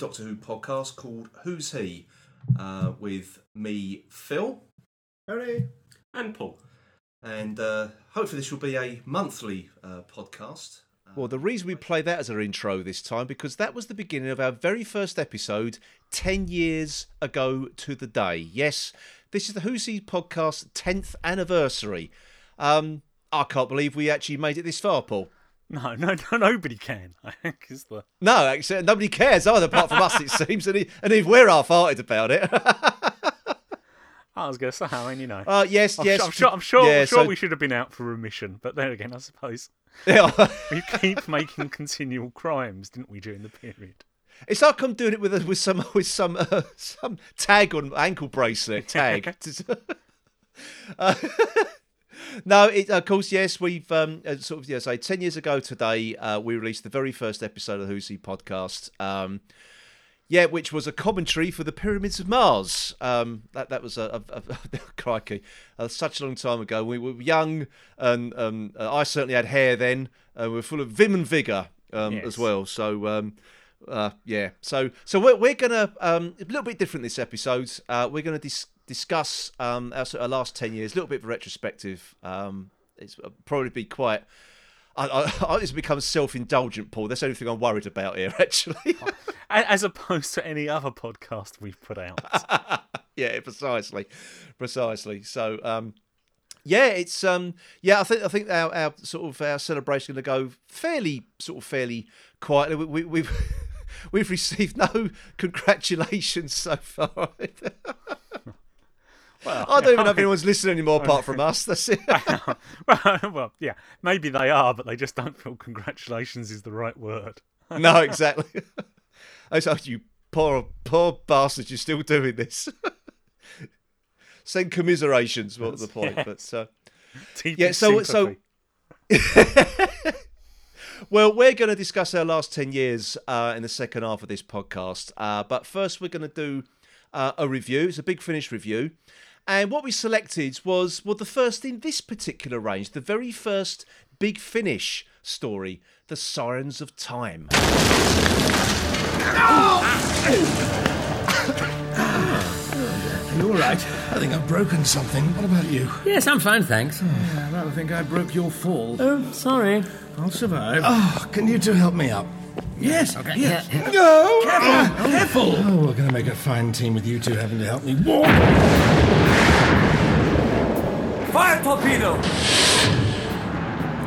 Doctor Who podcast called Who's He? Uh, with me, Phil. Howdy. And Paul. And uh, hopefully, this will be a monthly uh, podcast. Well, the reason we play that as our intro this time because that was the beginning of our very first episode 10 years ago to the day. Yes, this is the Who's He podcast 10th anniversary. Um, I can't believe we actually made it this far, Paul. No, no, no nobody can. I think is the No, actually, nobody cares either, apart from us, it seems. And, and if we're half-hearted about it. I was going to say, I mean, you know. Uh, yes, I'm, yes. I'm sure, I'm sure, yeah, I'm sure so- we should have been out for remission, but then again, I suppose Yeah. we keep making continual crimes, didn't we, during the period? It's like I'm doing it with a, with some with some uh, some tag on ankle bracelet tag. uh, no, it, of course, yes. We've um, uh, sort of yeah, say ten years ago today, uh, we released the very first episode of the Who's He podcast. Um, yeah, which was a commentary for the Pyramids of Mars. Um, that that was a, a, a crikey, uh, such a long time ago. We were young, and um, uh, I certainly had hair then. Uh, we were full of vim and vigor um, Yes. as well. So. Um, uh, yeah, so so we're we're gonna um, a little bit different this episode. Uh, we're gonna dis- discuss um, our, sort of last ten years, a little bit of a retrospective. Um, it's uh, probably be quite. I, I, I it's become self-indulgent, Paul. That's the only thing I'm worried about here, actually. As opposed to any other podcast we've put out. yeah, precisely, precisely. So, um, yeah, it's um, yeah. I think I think our, our sort of our celebration going to go fairly sort of fairly quietly. We, we, we've we've received no congratulations so far. Well, I don't even know if anyone's listening anymore apart from us. That's it. well, well, yeah, maybe they are, but they just don't feel congratulations is the right word. no, exactly. I said, you poor poor bastards, you're still doing this. Send commiserations. What was the point? But uh, Yeah, so- so- Well, we're going to discuss our last 10 years uh, in the second half of this podcast. Uh, but first, we're going to do uh, a review. It's a big finish review. And what we selected was well, the first in this particular range, the very first big finish story, The Sirens of Time. Are You all right? I think I've broken something. What about you? Yes, I'm fine, thanks. Oh, I rather think I broke your fall. Oh, sorry. I'll survive. Oh, can you two help me up? Yes. Okay, Yes. yeah, yeah. No. Careful. Ah. Oh, careful. Oh, we're going to make a fine team with you two having to help me walk. Fire torpedo!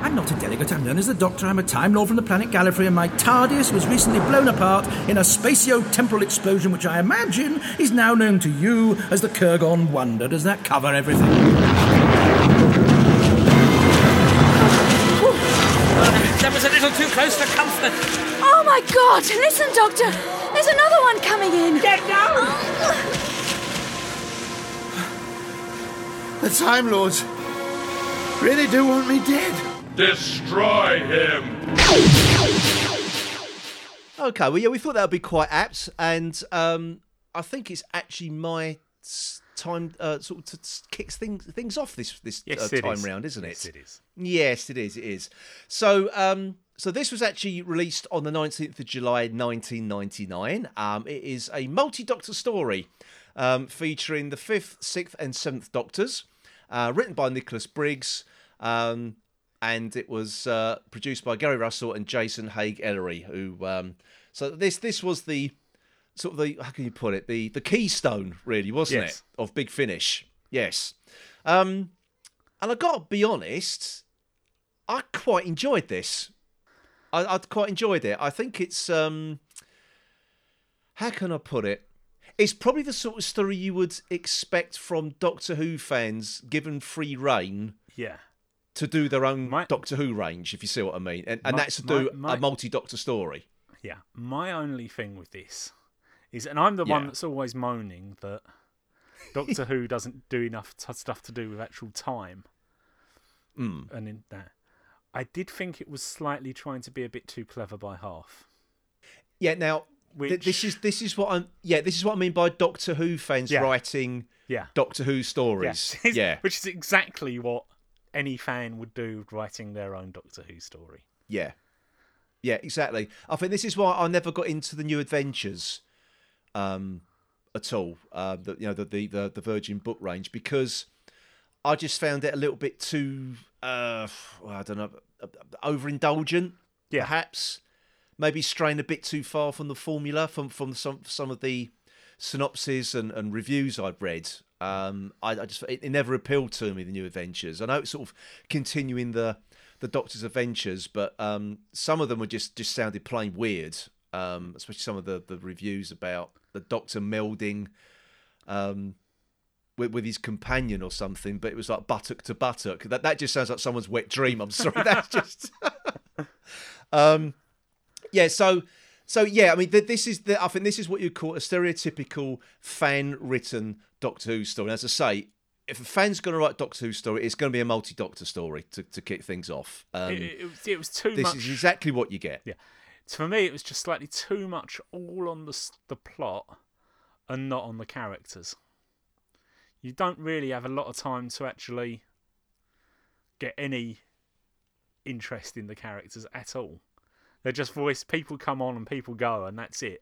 I'm not a delegate, I'm known as the Doctor. I'm a Time Lord from the planet Gallifrey, and my TARDIS was recently blown apart in a spatio-temporal explosion, which I imagine is now known to you as the Kurgon Wonder. Does that cover everything? My god! Listen, Doctor! There's another one coming in! Get down! The Time Lords really do want me dead. Destroy him! Okay, well, yeah, we thought that would be quite apt. And um, I think it's actually my time uh, sort of to s- kicks things things off this this Yes, uh, time is. round, isn't it? Yes, it is. Yes, it is. It is. So, um, so this was actually released on the nineteenth of July, nineteen ninety nine. Um, it is a multi Doctor story um, featuring the fifth, sixth, and seventh Doctors, uh, written by Nicholas Briggs. Um, and it was uh, produced by Gary Russell and Jason Haigh-Ellery. Who, um, so this this was the sort of the how can you put it the the keystone really wasn't Yes. it of Big Finish? Yes. Um, and I got to be honest, I quite enjoyed this. I, I quite enjoyed it. I think it's um, how can I put it? It's probably the sort of story you would expect from Doctor Who fans, given free reign Yeah. to do their own My- Doctor Who range, if you see what I mean, and, and My- that's to do my- a multi-Doctor story. Yeah. My only thing with this is, and I'm the one that's always moaning that Doctor Who doesn't do enough t- stuff to do with actual time. Mm. And in that, I did think it was slightly trying to be a bit too clever by half. Yeah. Now, th- this is this is what I'm. Yeah, this is what I mean by Doctor Who fans Yeah. writing Yeah. Doctor Who stories. Yes. Yeah. Which is exactly what any fan would do writing their own Doctor Who story. Yeah. Yeah, exactly. I think this is why I never got into the New Adventures, um, at all. Uh, the, you know, the the the Virgin book range because I just found it a little bit too, uh, well, I don't know, overindulgent. Yeah. perhaps maybe straying a bit too far from the formula from from some some of the synopses and, and reviews I'd read. Um, I, I just it, it never appealed to me the New Adventures. I know it's sort of continuing the the Doctor's adventures, but um, some of them were just just sounded plain weird. Um, especially some of the the reviews about the Doctor melding um, with, with his companion or something, but it was like buttock to buttock. That that just sounds like someone's wet dream. I'm sorry, that's just. um, yeah. So so yeah, I mean, th- this is the I think this is what you call a stereotypical fan written Doctor Who story. As I say, if a fan's going to write Doctor Who story, it's going to be a multi Doctor story to, to kick things off. Um, it, it, was, it was too this much. is exactly what you get. Yeah. For me, it was just slightly too much all on the the plot and not on the characters. You don't really have a lot of time to actually get any interest in the characters at all. They're just voice. People come on and people go, and that's it.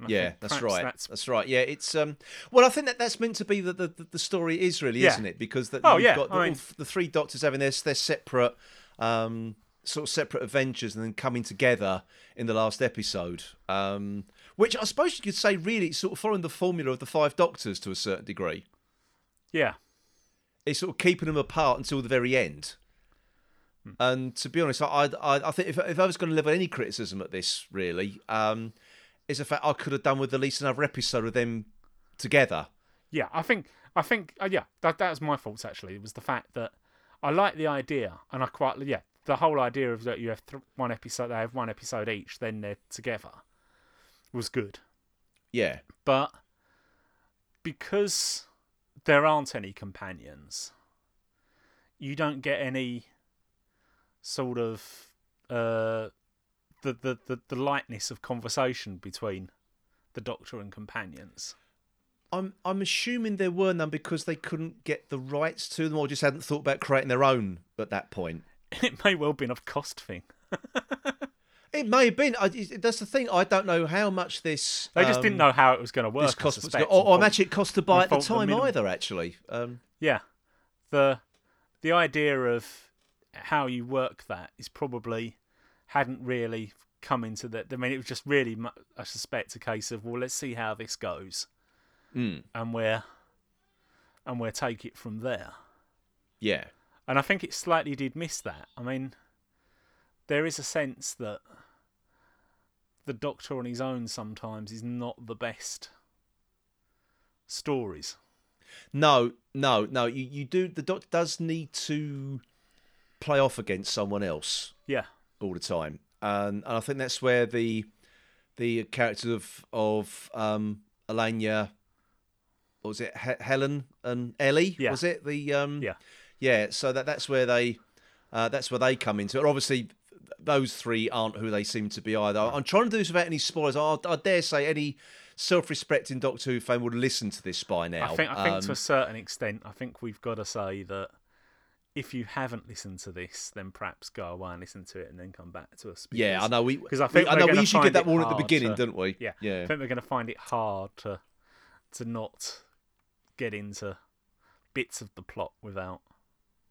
And Yeah, that's right. That's That's right. Yeah, it's um. Well, I think that that's meant to be the the, the story is really, Yeah. isn't it? Because that Oh, you've yeah, got the, I mean- the three doctors having their their separate um sort of separate adventures and then coming together in the last episode. Um, which I suppose you could say really sort of following the formula of the five doctors to a certain degree. Yeah. It's sort of keeping them apart until the very end. Hmm. And to be honest, I I, I think if, if I was going to level any criticism at this, really, um, is the fact I could have done with at least another episode of them together. Yeah, I think I think uh, yeah, that that was my fault actually. It was the fact that I like the idea, and I quite yeah, the whole idea of that you have th- one episode, they have one episode each, then they're together, was good. Yeah, But because there aren't any companions, you don't get any sort of uh, the, the the the lightness of conversation between the Doctor and companions. I'm I'm assuming there were none because they couldn't get the rights to them, or just hadn't thought about creating their own at that point. It may well have been a cost thing. It may have been. I, that's the thing. I don't know how much this. They just didn't um, know how it was going to work. This I suspect, or, or thought- imagine it cost to buy at the thought the time either. Actually, um, Yeah, the the idea of how you work that is probably hadn't really come into that. I mean, it was just really, I suspect, a case of well, let's see how this goes, mm, and where and we'll take it from there. yeah, And I think it slightly did miss that. I mean, there is a sense that the Doctor on his own sometimes is not the best stories. no, no, no. You you do. The Doctor does need to play off against someone else. Yeah, all the time, and, and I think that's where the the characters of of um, what was it he- Helen and Ellie? Yeah. Was it the um, yeah. yeah? So that that's where they uh, that's where they come into it. Obviously, those three aren't who they seem to be either. I'm trying to do this without any spoilers. I, I dare say any self-respecting Doctor Who fan would listen to this by now. I think I think to Um, a certain extent, I think we've got to say that if you haven't listened to this, then perhaps go away and listen to it and then come back to us. yeah, I know we because I think we, I know we usually get that one at the beginning, to- don't we? Yeah, yeah. I think we're going to find it hard to to not get into bits of the plot without.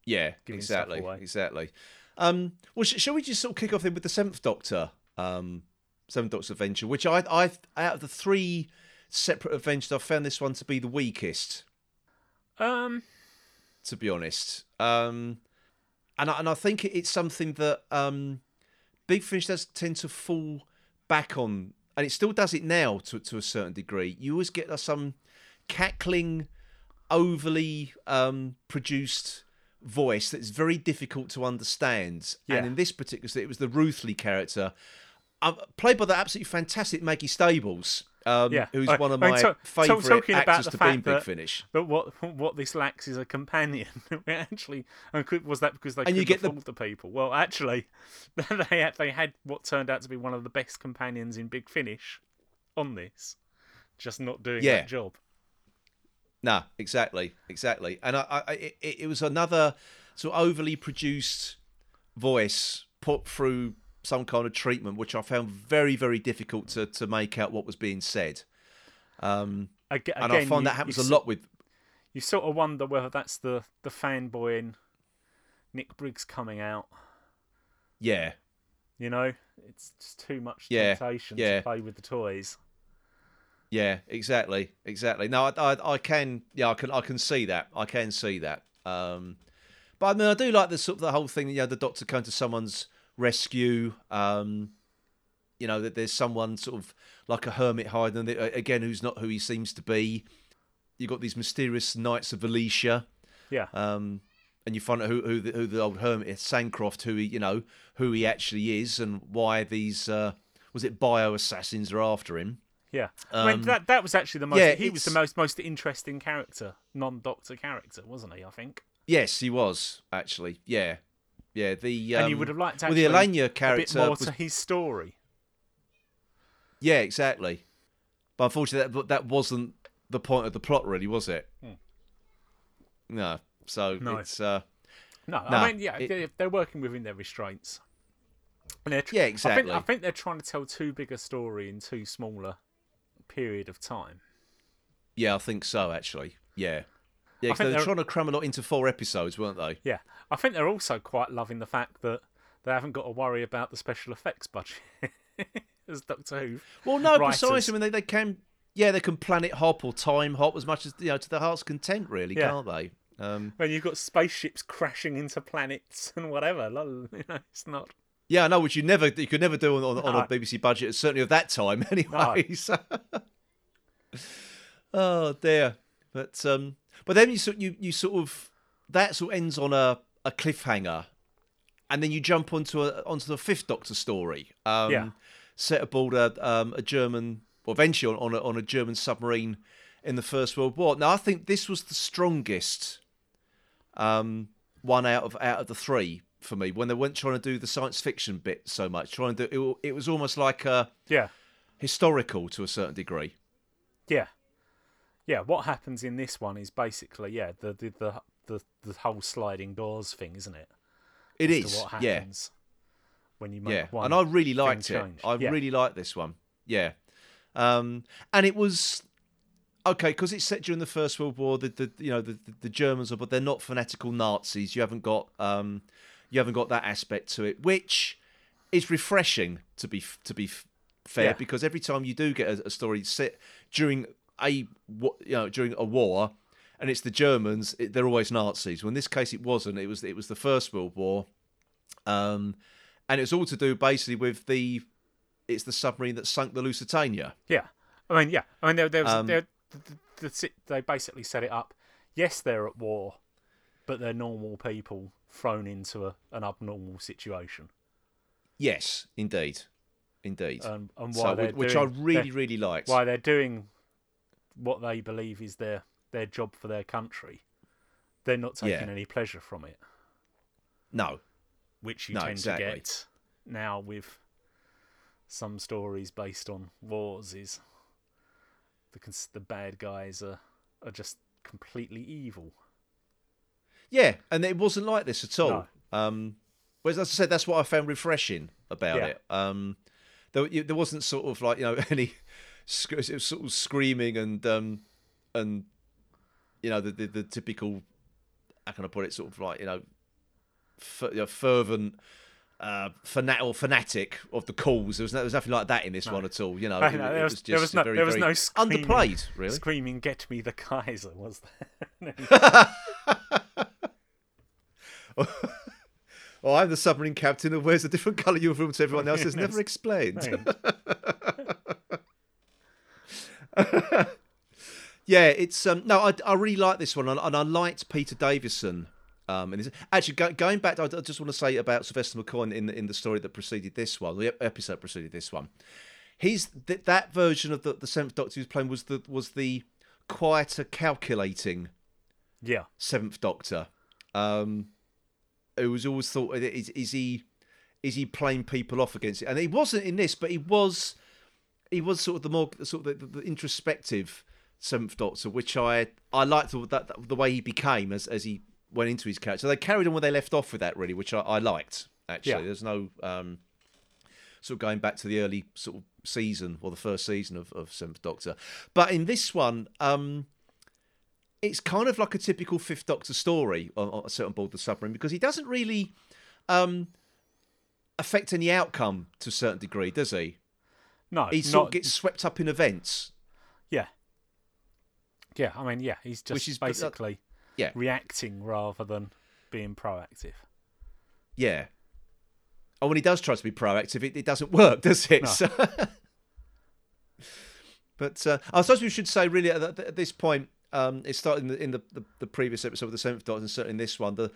Yeah, exactly, away. exactly. Um, well, sh- shall we just sort of kick off then with the Seventh Doctor, um, Seventh Doctor's Adventure, which I, I, out of the three separate adventures, I found this one to be the weakest, Um, to be honest. Um, and I, and I think it's something that um, Big Finish does tend to fall back on, and it still does it now to to a certain degree. You always get uh, some cackling, overly um, produced voice that's very difficult to understand. Yeah. And in this particular, it was the Ruthley character, um, played by the absolutely fantastic Maggie Stables, um, Yeah. who's I- one of I mean, my so- so favourite about actors the to be in Big Finish. but what what this lacks is a companion. actually, and could, was that because they And couldn't you get the- the... people? Well, actually, they had, they had what turned out to be one of the best companions in Big Finish on this, just not doing Yeah. that job. No, exactly, exactly. And I, I it, it was another sort of overly produced voice put through some kind of treatment, which I found very very difficult to to make out what was being said. Um, Aga- and I find you- that happens a lot with You sort of wonder whether that's the the fanboy in Nick Briggs coming out. yeah You know, it's just too much Yeah, temptation yeah. to play with the toys. Yeah, exactly, exactly. No, I, I, I can, yeah, I can, I can see that. I can see that. Um, but I mean, I do like the sort of the whole thing. You know, the doctor coming to someone's rescue. Um, you know that there's someone sort of like a hermit hiding again, who's not who he seems to be. You got these mysterious knights of Velyshaa. Yeah. Um, and you find out who who the, who the old hermit is, Sancroff, who he you know who he actually is, and why these uh, was it bio assassins are after him. Yeah, I mean Um, that that was actually the most. yeah, he was the most most interesting character, non-Doctor character, wasn't he? I think. Yes, he was actually. Yeah, yeah. The um, and you would have liked well, actually the Elena a bit character. more was- to his story. Yeah, exactly. But unfortunately, that that wasn't the point of the plot, really, was it? No. So Hmm. No. it's uh, No, No, I mean, yeah, it- they- they're working within their restraints. And tr- Yeah, I think, exactly. I think they're trying to tell too big a story in too smaller period of time. yeah, I think so. Actually, yeah, yeah. 'cause think they were they're- trying to cram a lot into four episodes, weren't they? Yeah, I think they're also quite loving the fact that they haven't got to worry about the special effects budget as Doctor Who. Well, no, writers. precisely. I mean, they, they can, yeah, they can planet hop or time hop as much as you know to their heart's content, really, Yeah. can't they? Um, When you've got spaceships crashing into planets and whatever, you know, it's not. Yeah, I know, which you never, you could never do on, on, on a BBC budget, certainly of that time, anyway. So- oh dear, but um, but then you sort you you sort of that sort of ends on a a cliffhanger, and then you jump onto a onto the fifth Doctor story. Um, Yeah. set aboard a um, a German, or eventually on, on a on a German submarine in the First World War. Now I think this was the strongest um, one out of out of the three for me when they weren't trying to do the science fiction bit so much. Trying to do it, it was almost like a Yeah, historical to a certain degree. yeah, yeah. What happens in this one is basically yeah the the the the, the whole sliding doors thing, isn't it? It As to is, what yeah, when you make yeah, one and I really liked it. change. I Yeah. really liked this one. Yeah, um, and it was okay because it's set during the First World War. The, the you know the, the, the Germans are, but they're not fanatical Nazis. You haven't got um, you haven't got that aspect to it, which is refreshing to be to be fair Yeah. because every time you do get a, a story set during a you know during a war. And it's the Germans; it, they're always Nazis. Well, in this case, it wasn't. It was it was the First World War, um, and it's all to do basically with the it's the submarine that sunk the Lusitania. Yeah, I mean, yeah, I mean, there, there was Um, there, the, the, the, they basically set it up. Yes, they're at war, but they're normal people thrown into a, an abnormal situation. Yes, indeed, indeed. Um, and why they're which doing, I really, really liked. why they're doing what they believe is their their job for their country. They're not taking Yeah. any pleasure from it, No, which you No, tend exactly. to get now with some stories based on wars. Is the cons- the bad guys are are just completely evil. Yeah, and it wasn't like this at all. No. Um, whereas, as I said, that's what I found refreshing about Yeah. it. Um, there, there wasn't sort of like you know any it was sort of screaming and um, and you know the, the the typical how can I put it sort of like you know, f- you know fervent. Uh, fanat or fanatic of the calls. There was, no, there was nothing like that in this one at all. You know, No, it, no, there was- was just there was no- very, there was no screaming- underplayed. Really, Screaming, "Get me the Kaiser!" Was there? Oh, I'm the submarine captain who wears a different colour uniform to everyone else. Is never explained. yeah, it's um no, I, I really like this one, and, and I liked Peter Davison. Um, and actually, go, going back, I, I just want to say about Sylvester McCoy in the, in the story that preceded this one, the episode preceded this one. He's th- that version of the the Seventh Doctor he was playing was the was the quieter, calculating yeah, Seventh Doctor. Um, who was always thought is, is he is he playing people off against it? And he wasn't in this, but he was he was sort of the more sort of the, the introspective Seventh Doctor, which I I liked the, that, the way he became as as he went into his character. So they carried on where they left off with that really, which I, I liked actually. Yeah. There's no um, sort of going back to the early sort of season or the first season of, of Seventh Doctor. But in this one, um, it's kind of like a typical Fifth Doctor story on, on a certain board the submarine because he doesn't really um, affect any outcome to a certain degree, does he? No, He sort not, of gets swept up in events. yeah, yeah. I mean, yeah, he's just Which is- that- basically Yeah, reacting rather than being proactive. yeah. And when he does try to be proactive, it, it doesn't work, does it? No. So- but uh, I suppose we should say, really, at- at this point, um, it started in the, in the, the, the previous episode of the Seventh Doctor, and certainly in this one, the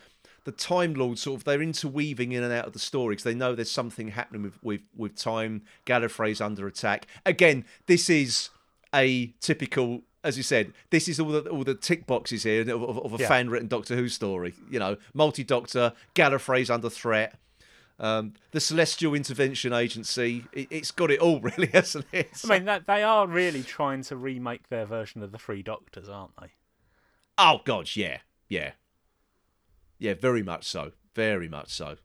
the Time Lords sort of they're interweaving in and out of the story because they know there's something happening with with, with time. Gallifrey's under attack again. This is a typical. As you said, this is all the all the tick boxes here of, of, of a Yeah. fan written Doctor Who story. You know, multi Doctor, Gallifrey's under threat. Um, the Celestial Intervention Agency. It, it's got it all, really, hasn't it? I mean, that they are really trying to remake their version of the Three Doctors, aren't they? Oh God, yeah, yeah, yeah, very much so, very much so.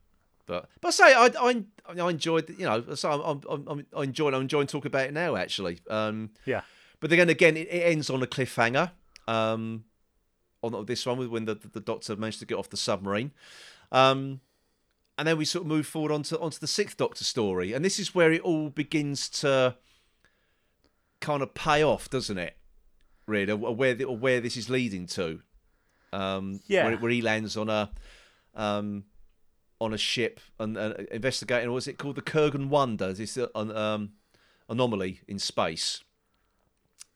But but I say I I, I enjoyed you know so I'm, I'm, I'm I enjoyed I'm enjoying talking about it now actually. Um, Yeah. but then again it, it ends on a cliffhanger. Um, on this one with when the the Doctor managed to get off the submarine. Um, and then we sort of move forward onto onto the Sixth Doctor story, and this is where it all begins to kind of pay off, doesn't it? Really, where the, or where this is leading to. Um, Yeah. where, where he lands on a um, on a ship and uh, investigating. What is it called? The Kurgan Wonder. This uh, an um, anomaly in space.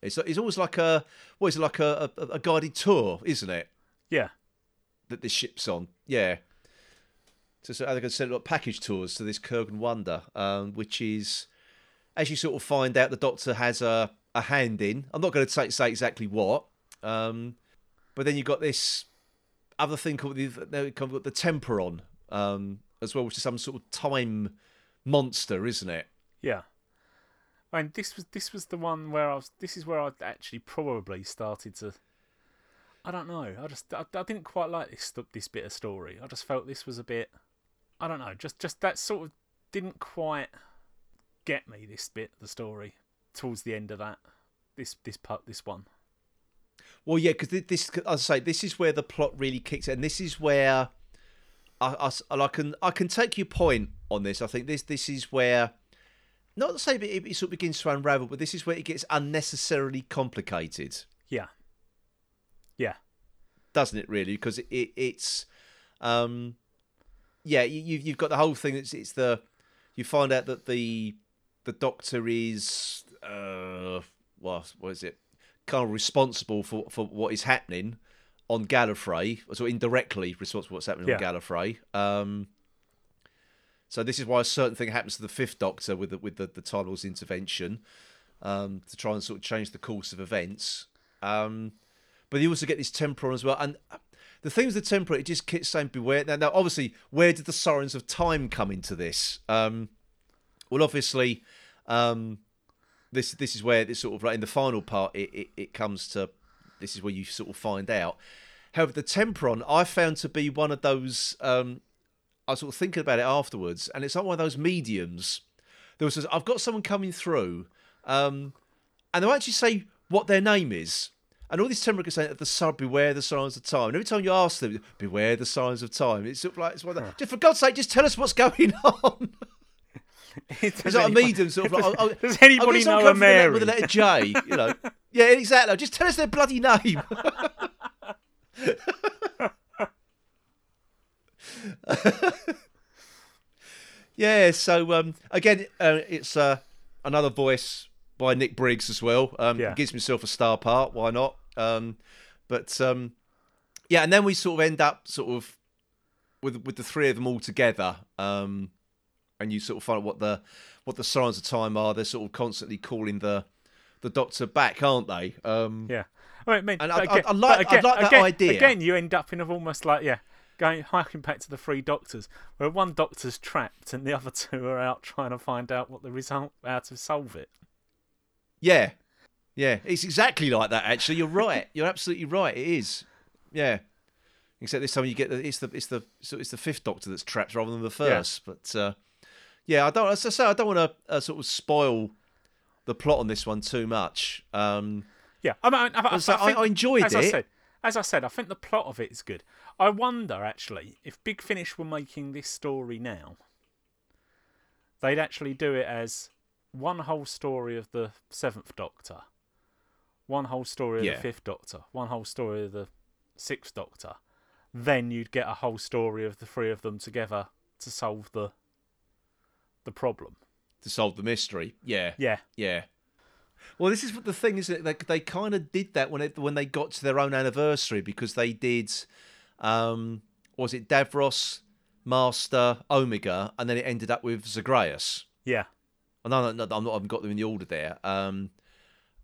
It's it's almost like a what is it like a, a, a guided tour, isn't it? Yeah. that this ship's on. Yeah. So, so they can send like package tours to this Kurgan Wonder, um, which is, as you sort of find out, the Doctor has a, a hand in. I'm not going to say, say exactly what, um, but then you've got this other thing called the, they call the Temperon um, as well, which is some sort of time monster, isn't it? Yeah. I mean, this was this was the one where I was. This is where I actually probably started to. I don't know. I just I, I didn't quite like this this bit of story. I just felt this was a bit. I don't know. Just just that sort of didn't quite get me. This bit of the story towards the end of that. This this part this one. Well, yeah, because this, as I say, this is where the plot really kicks in. And this is where I, I, I can I can take your point on this. I think this this is where not to say it, it sort of begins to unravel, but this is where it gets unnecessarily complicated, Yeah. Yeah. doesn't it? Really, because it, it it's um yeah you you've you've got the whole thing. It's it's the you find out that the the doctor is uh well what is it kind of responsible for for what is happening on Gallifrey, so indirectly responsible for what's happening on Yeah. Gallifrey. Um, so this is why a certain thing happens to the Fifth Doctor with the, with the, the Time Lord's intervention um, to try and sort of change the course of events. Um, but you also get this Temperon as well, and the thing with the Temperon, it just keeps saying beware. Now, now, obviously, where did the Sirens of Time come into this? Um, well, obviously, um, this this is where this sort of like in the final part it, it, it comes to this is where you sort of find out however the temperon i found to be one of those um i was sort of thinking about it afterwards and it's like one of those mediums there was this, i've got someone coming through um and they'll actually say what their name is and all these temperon can at the sub, beware the Sirens of Time and every time you ask them beware the Sirens of Time it's sort of like it's one of the, just for god's sake just tell us what's going on Does it's like a anybody- medium sort of like, does, oh, oh, does anybody know a come with letter- Mary? with a letter J? You know, yeah, exactly. Just tell us their bloody name. yeah. So um, again, uh, it's uh, another voice by Nick Briggs as well. Um, Yeah. Gives himself a star part. Why not? Um, but um, yeah, and then we sort of end up sort of with with the three of them all together. Um, and you sort of find out what the what the Sirens of Time are. They're sort of constantly calling the the doctor back, aren't they? Um, Yeah. I mean, And I- I- again, I like- but I like that again, idea. Again, you end up in a almost like yeah, going hiking back to the three doctors, where one doctor's trapped and the other two are out trying to find out what the result, how to solve it. Yeah, yeah. It's exactly like that. Actually, you're right. You're absolutely right. It is. Yeah. Except this time you get the it's the it's the so it's the fifth Doctor that's trapped rather than the first. But uh, yeah, I don't. As I say, I don't want to uh, sort of spoil the plot on this one too much. Um, Yeah, I mean, I, I, So I- think- I enjoyed as I said, as I said, I think the plot of it is good. I wonder actually if Big Finish were making this story now, they'd actually do it as one whole story of the Seventh Doctor, one whole story of Yeah. the Fifth Doctor, one whole story of the Sixth Doctor. Then you'd get a whole story of the three of them together to solve the the problem. to solve the mystery. Yeah, Yeah, yeah. Well, this is what the thing is that they, they kind of did that when it when they got to their own anniversary because they did, um, was it Davros, Master, Omega, and then it ended up with Zagreus. yeah, Know that I'm not, I haven't got them in the order there. Um,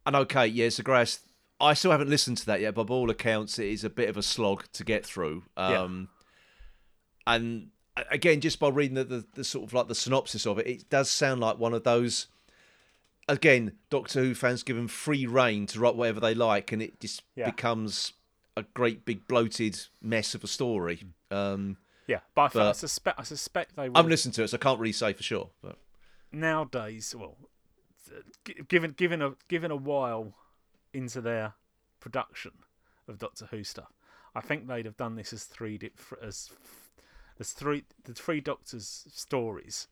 and okay, yeah, Zagreus. I still haven't listened to that yet, but by all accounts, it is a bit of a slog to get through. Um, And again, just by reading the, the, the sort of like the synopsis of it, it does sound like one of those. Again, Doctor Who fans given free reign to write whatever they like, and it just Yeah. becomes a great big bloated mess of a story. Um, yeah. But I, I suspect I suspect they. I Will haven't listened to it, so I can't really say for sure. But nowadays, well, given given a given a while into their production of Doctor Who stuff, I think they'd have done this as three as as three the three Doctors stories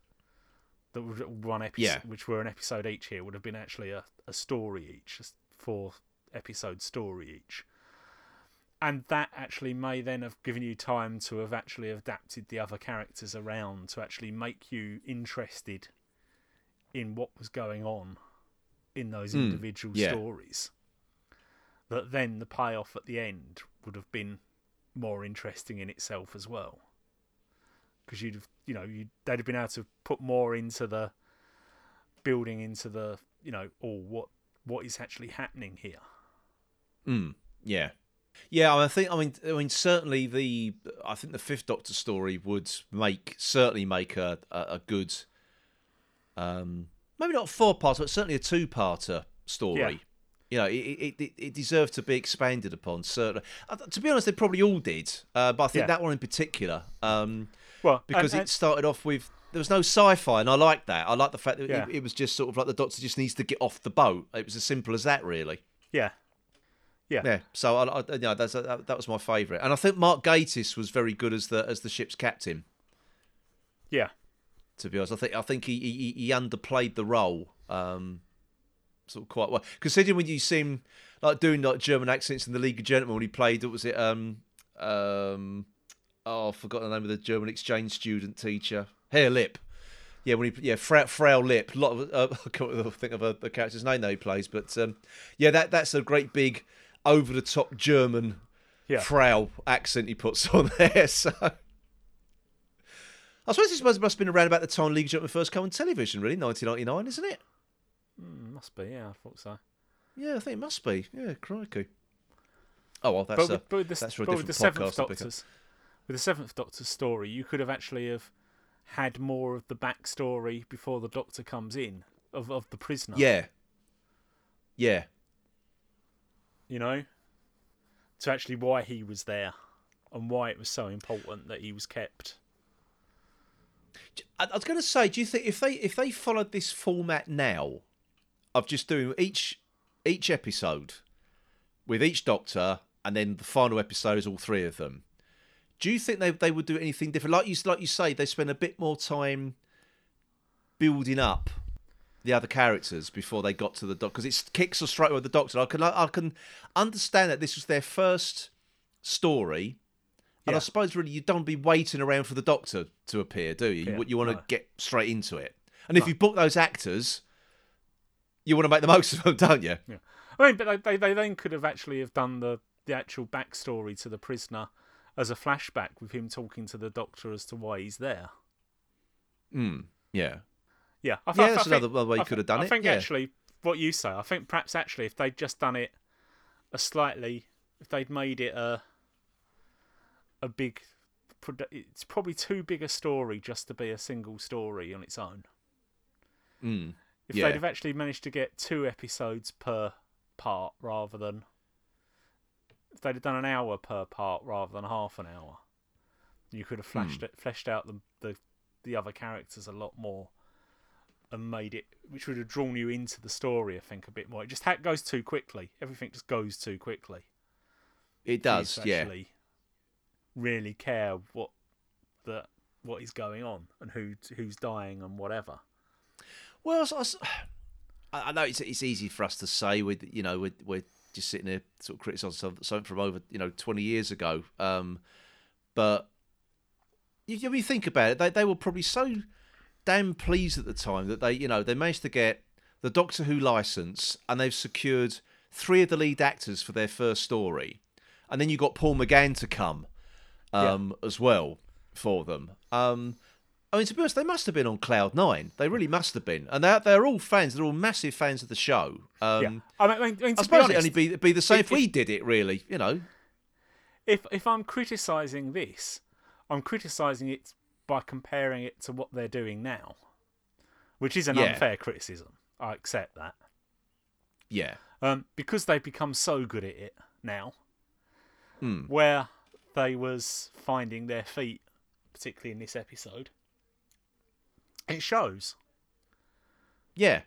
that were one episode, Yeah. which were an episode each here, would have been actually a, a story each, a four episode story each. And that actually may then have given you time to have actually adapted the other characters around to actually make you interested in what was going on in those Mm, individual yeah. stories. That then the payoff at the end would have been more interesting in itself as well. Because you'd have, you know, you they'd have been able to put more into the building into the, you know, oh, what what is actually happening here. Mm, yeah, yeah. I think. I mean, I mean, certainly the. I think the Fifth Doctor story would make certainly make a a, a good. Um, maybe not four parts, but certainly a two parter story. Yeah. You know, it, it, it, it deserved to be expanded upon. Certainly, uh, to be honest, they probably all did, uh, but I think Yeah. that one in particular, um, Well, because and- it started off with there was no sci-fi, and I like that. I like the fact that Yeah. it, it was just sort of like the Doctor just needs to get off the boat. It was as simple as that, really. yeah, yeah, Yeah, so I, I you know, that's that, that was my favourite, and I think Mark Gatiss was very good as the as the ship's captain. yeah. To be honest, I think I think he he, he underplayed the role, um, sort of quite well. Considering when you see him like doing like German accents in the League of Gentlemen when he played, what was it? Um, um, oh, I forgot the name of the German exchange student teacher, Herr Lipp. Yeah, when he yeah Frau, Frau Lipp. A lot of uh, I can't think of uh, the character's name that he plays, but um, yeah, that that's a great big over the top German Yeah. Frau accent he puts on there. So I suppose this must, must have been around about the time League Gentlemen first came on television, really, 1999, isn't it? Mm, must be. Yeah, I thought so. Yeah, I think it must be. Yeah, crikey. Oh well, that's but a, with, but with the, that's for a but with the seventh podcast. to pick up. Doctor's with the seventh Doctor's story, you could have actually have had more of the backstory before the Doctor comes in of of the prisoner. Yeah, yeah, you know, to actually why he was there and why it was so important that he was kept. I, was going to say, do you think if they if they followed this format now of just doing each each episode with each Doctor and then the final episode is all three of them, do you think they they would do anything different? Like you like you say, they spend a bit more time building up the other characters before they got to the Doctor because it kicks us straight away with the Doctor. I can I can understand that this was their first story. And I suppose really you don't be waiting around for the Doctor to appear, do you? Yeah, You, you want to no. get straight into it. And if you book those actors, you want to make the most of them, don't you? Yeah. I mean, but they, they, then could have actually have done the, the actual backstory to the prisoner as a flashback with him talking to the doctor as to why he's there. Mm, yeah. Yeah, I, Yeah, that's I another- another way you I could have done I it, I think yeah. actually, what you say, I think perhaps actually if they'd just done it a slightly, if they'd made it a a big, it's probably too big a story just to be a single story on its own. Mm, If Yeah. they'd have actually managed to get two episodes per part rather than if they'd have done an hour per part rather than half an hour, you could have Hmm. flashed it, fleshed out the, the the other characters a lot more and made it, which would have drawn you into the story. I think a bit more. It just ha- goes too quickly. Everything just goes too quickly. It does, yeah. Really care what the what is going on and who who's dying and whatever. Well, I know it's it's easy for us to say with you know we're, we're just sitting there sort of criticising something- from over you know twenty years ago, um, but you you think about it, they they were probably so damn pleased at the time that they you know they managed to get the Doctor Who license and they've secured three of the lead actors for their first story, and then you got Paul McGann to come um, as well for them. Um, I mean, to be honest, they must have been on cloud nine. They really must have been, and they're they're all fans. They're all massive fans of the show. Um, yeah, I mean, I mean, I suppose it'd only be be the same if, if- we did it. Really, you know. if if I'm criticising this, I'm criticising it by comparing it to what they're doing now, which is an Yeah. unfair criticism. I accept that. Yeah. Um, because they've become so good at it now, Hmm. where they was finding their feet, particularly in this episode, it shows. Yeah.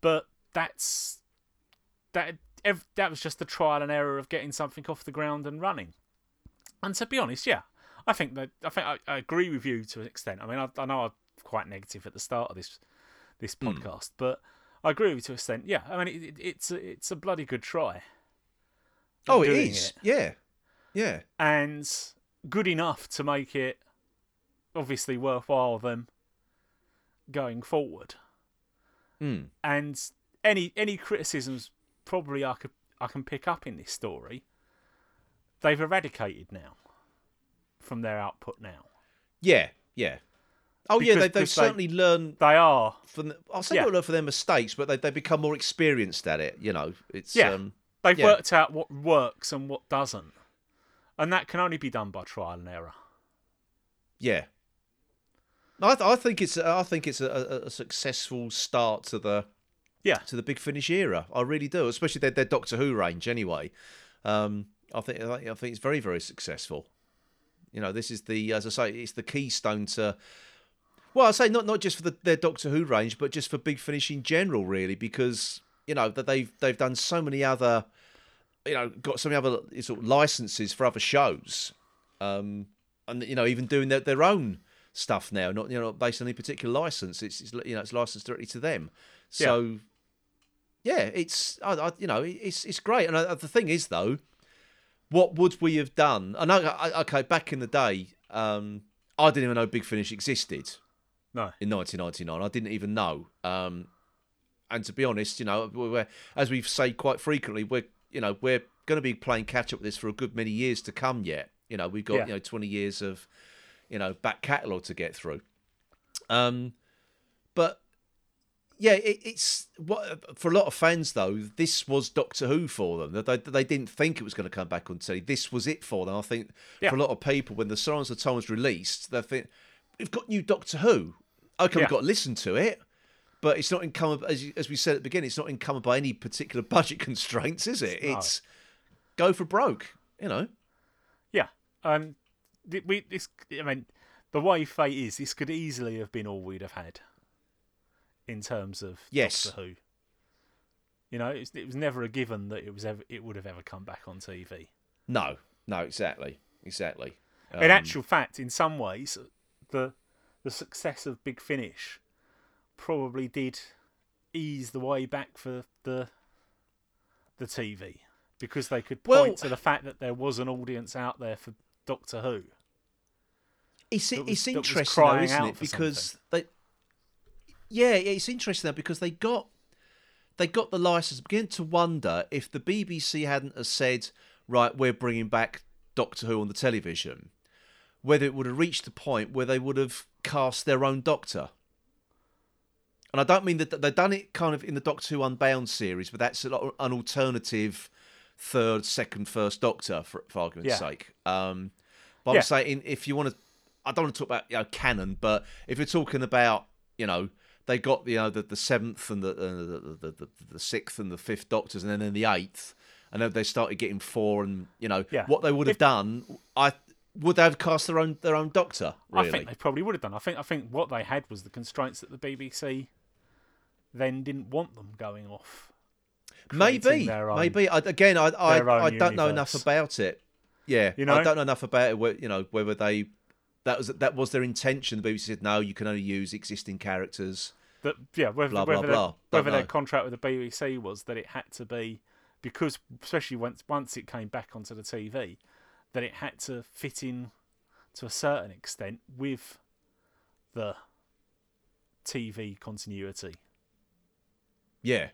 But that's that. Ev- that was just the trial and error of getting something off the ground and running. And to be honest, yeah, I think that I think I, I agree with you to an extent. I mean, I, I know I'm quite negative at the start of this this Hmm. podcast, but I agree with you to an extent. Yeah, I mean, it, it, it's a, it's a bloody good try. Oh, it is. it. Yeah. Yeah. and good enough to make it obviously worthwhile them going forward. Mm. And any any criticisms probably I could I can pick up in this story. They've eradicated now from their output now. Yeah. Yeah. Oh yeah, they, they've because they- certainly learned They are from. The, I'll say Yeah. learn from their mistakes, but they they become more experienced at it. You know, it's yeah. um, they've yeah. worked out what works and what doesn't. And that can only be done by trial and error. Yeah. I, th- I think it's I think it's a, a, successful start to the Yeah. to the Big Finish era. I really do, especially their, their Doctor Who range. Anyway, um, I think I think I think it's very very successful. You know, this is the as I say, it's the keystone to. Well, I say not not just for the, their Doctor Who range, but just for Big Finish in general, really, because you know that they've they've done so many other, you know, got some other sort of licenses for other shows, um, and you know even doing their, their own stuff now, not you know not based on any particular license. It's, it's you know it's licensed directly to them. So yeah, it's I, I, you know it's it's great. And uh, the thing is though, what would we have done? I know. I- Okay, back in the day, um, I didn't even know Big Finish existed No. in 1999. I didn't even know. Um, and to be honest, you know, we're, as we've said quite frequently, we're you know we're going to be playing catch up with this for a good many years to come. Yet, you know, we've got Yeah. you know 20 years of you know back catalogue to get through. Um, but yeah, it, it's what for a lot of fans though. This was Doctor Who for them. They, they didn't think it was going to come back on telly. This was it for them. I think Yeah. for a lot of people, when the Sirens of Time was released, they think we've got new Doctor Who. Okay, Yeah. we've got to listen to it, but it's not incumbent as as we said at the beginning. It's not incumbent by any particular budget constraints, is it? No. It's go for broke. You know. Yeah. Um, we this. I mean, the way fate is, this could easily have been all we'd have had. In terms of Yes. Doctor Who. You know, it's, it was never a given that it was ever it would have ever come back on TV. No, no, exactly, exactly. in Um, actual fact, in some ways, the the success of Big Finish probably did ease the way back for the the TV because they could point Well- to the fact that there was an audience out there for Doctor Who. It's was- it's interesting, though, isn't it? Because they, yeah, yeah, it's interesting though because they got they got the license. Begin to wonder if the BBC hadn't have said, right, we're bringing back Doctor Who on the television, whether it would have reached the point where they would have cast their own Doctor. And I don't mean that they've done it kind of in the Doctor Who Unbound series, but that's a lot- an alternative third, second, first Doctor for, for argument's Yeah. sake. Um, but Yeah. I'm saying if you want to, I don't want to talk about you know canon, but if you're talking about you know they got you know the, the seventh and the, uh, the, the, the the sixth and the fifth Doctors, and then in the eighth, and then they started getting four, and you know Yeah. what they would have If- done, I would they have cast their own their own Doctor. Really? I think they probably would have done. I think I think what they had was the constraints that the BBC then didn't want them going off. Maybe, own- maybe. I, again, I I, I don't know enough about it. Yeah, You know? I don't know enough about it. You know whether they that was that was their intention. The BBC said no, you can only use existing characters. that yeah whether Blah, blah, whether, blah. Their, Don't whether their contract with the BBC was that it had to be because especially once once it came back onto the TV that it had to fit in to a certain extent with the TV continuity. Yeah,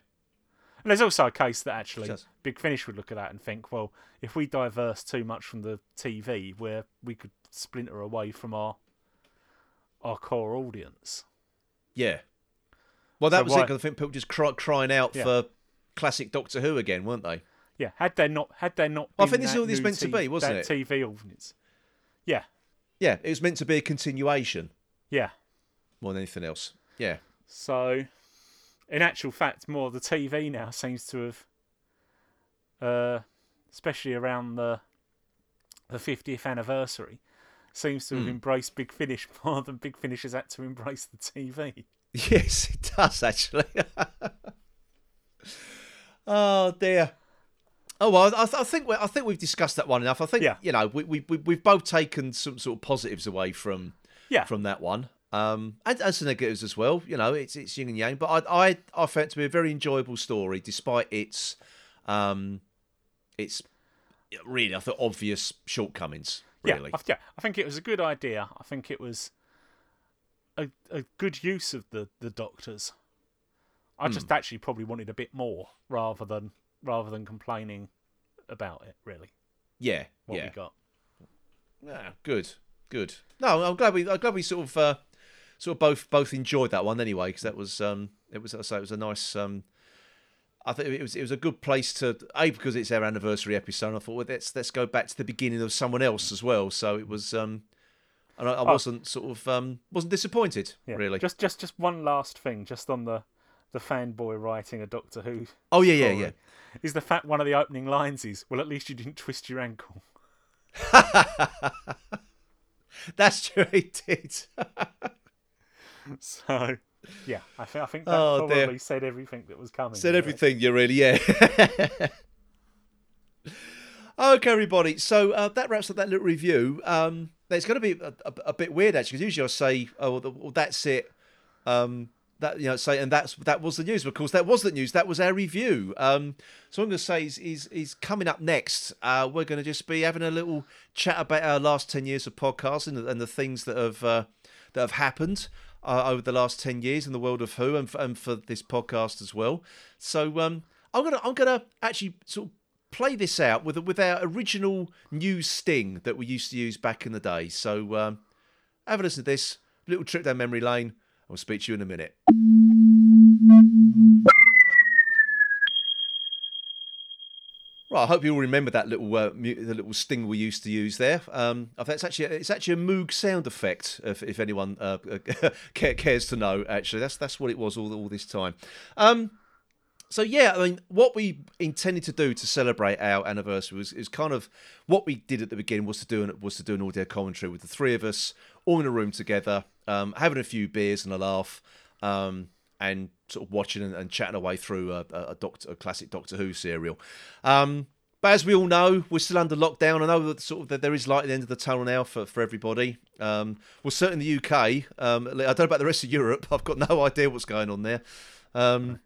And there's also a case that actually. Big Finish would look at that and think, well, if we diverse too much from the TV, where we could splinter away from our our core audience. yeah. Well, that So was why- it. 'cause I think people just cry, crying out Yeah. for classic Doctor Who again, weren't they? Yeah, had they not had they not Well, I think this is all this meant to be, wasn't that it? TV audience. Yeah, Yeah, it was meant to be a continuation yeah. more than anything else. Yeah, So, in actual fact, more the TV now seems to have, uh, especially around the the 50th anniversary, seems to have Hmm. embraced Big Finish more than Big Finish has had to embrace the TV. yes, it does actually. oh dear. Oh well, I, th- I think we I think we've discussed that one enough. I think Yeah. you know we, we we we've both taken some sort of positives away from Yeah. from that one. Um, and, and some negatives as well. You know, it's it's yin and yang. But I I I found it to be a very enjoyable story, despite its um its really I thought obvious shortcomings. Really, Yeah, I, yeah, I think it was a good idea. I think it was a a good use of the the doctors. I just actually probably wanted a bit more rather than rather than complaining about it. Really, yeah, what yeah. we got. Ah, good, good. No, I'm glad we. I'm glad we sort of, uh, sort of both both enjoyed that one anyway, because that was, um, it was. I say it was a nice. Um, I think it was it was a good place to a because it's our anniversary episode. And I thought well, let's let's go back to the beginning of someone else as well. So it was. Um, and I, I wasn't sort of um, wasn't disappointed Yeah. really. Just just just one last thing, just on the the fanboy writing a Doctor Who. Oh, yeah, yeah, yeah. Is the fact one of the opening lines is, "Well, at least you didn't twist your ankle." That's true. It did. So, yeah, I think I think that Oh, dear. probably said everything that was coming. Said everything, you really, yeah. okay, everybody. So uh, that wraps up that little review. Um, it's going to be a, a, a bit weird actually, because usually I say, "Oh, well, well, that's it." Um, that you know, say, and that's that was the news. Of course, that was the news. That was our review. Um, so what I'm going to say is, is, is coming up next. Uh, we're going to just be having a little chat about our last ten years of podcasting and, and the things that have uh, that have happened uh, over the last 10 years in the world of Who and for, and for this podcast as well. So um, I'm gonna I'm gonna actually sort of play this out with with our original news sting that we used to use back in the day. So um, have a listen to this little trip down memory lane. I'll speak to you in a minute. Right, I hope you all remember that little uh, mu- the little sting we used to use there. Um, it's actually it's actually a Moog sound effect. If, if anyone uh, cares to know, actually, that's that's what it was all all this time. Um, so yeah, I mean, what we intended to do to celebrate our anniversary was is kind of what we did at the beginning was to do an, was to do an audio commentary with the three of us all in a room together, um, having a few beers and a laugh, um, and sort of watching and, and chatting away through a, a, a doctor a classic Doctor Who serial. Um, but as we all know, we're still under lockdown. I know that sort of that there is light at the end of the tunnel now for, for everybody. Um, well, certainly in the UK. Um, I don't know about the rest of Europe. I've got no idea what's going on there. Um,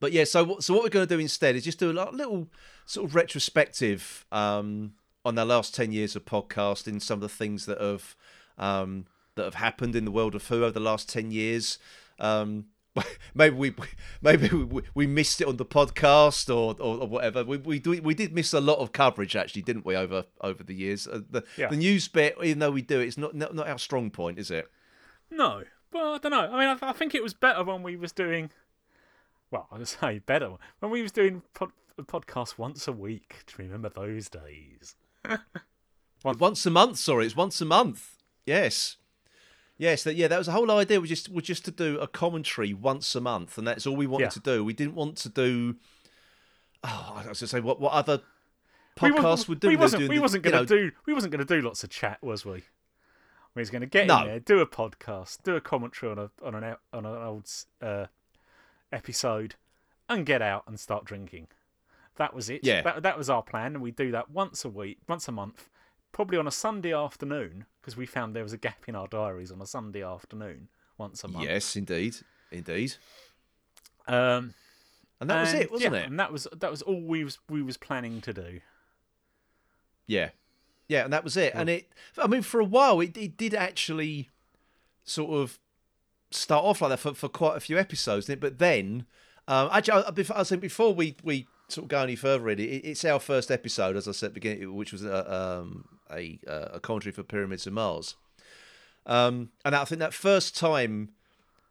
but yeah, so what- so what we're going to do instead is just do a little sort of retrospective um, on our last ten years of podcasting, some of the things that have um, that have happened in the world of Who over the last ten years. Um, maybe we maybe we, we missed it on the podcast or, or, or whatever. We we we did miss a lot of coverage actually, didn't we? Over over the years, uh, the Yeah. the news bit, even though we do it, it's not not, not our strong point, is it? No, well, I don't know. I mean, I, I think it was better when we was doing. Well, I say better when we was doing pod, a podcast once a week. Do you remember those days? Once a month, sorry, it's once a month. Yes, yes, that yeah, that was the whole idea. Was just was just to do a commentary once a month, and that's all we wanted Yeah. to do. We didn't want to do. Oh, I was going to say what what other We podcasts wasn't- would do. We wasn't. We the- wasn't going to know, do. We wasn't going to do lots of chat, was we? We was going to get No. in there, do a podcast, do a commentary on a on an on an old uh, episode and get out and start drinking. That was it. Yeah. That, that was our plan, and we do that once a week, once a month, probably on a Sunday afternoon, because we found there was a gap in our diaries on a Sunday afternoon once a month. Yes, indeed, indeed. Um, And that was it, wasn't yeah, it? And that was that was all we was we was planning to do. Yeah, yeah, and that was it. And it, I mean, for a while, it, it did actually sort of start off like that for, for quite a few episodes. didn't it? But then, um, actually, I, I think before we we sort of go any further, really, it, it's our first episode, as I said, at the beginning, which was a um, a, a commentary for Pyramids of Mars. Um, and I think that first time,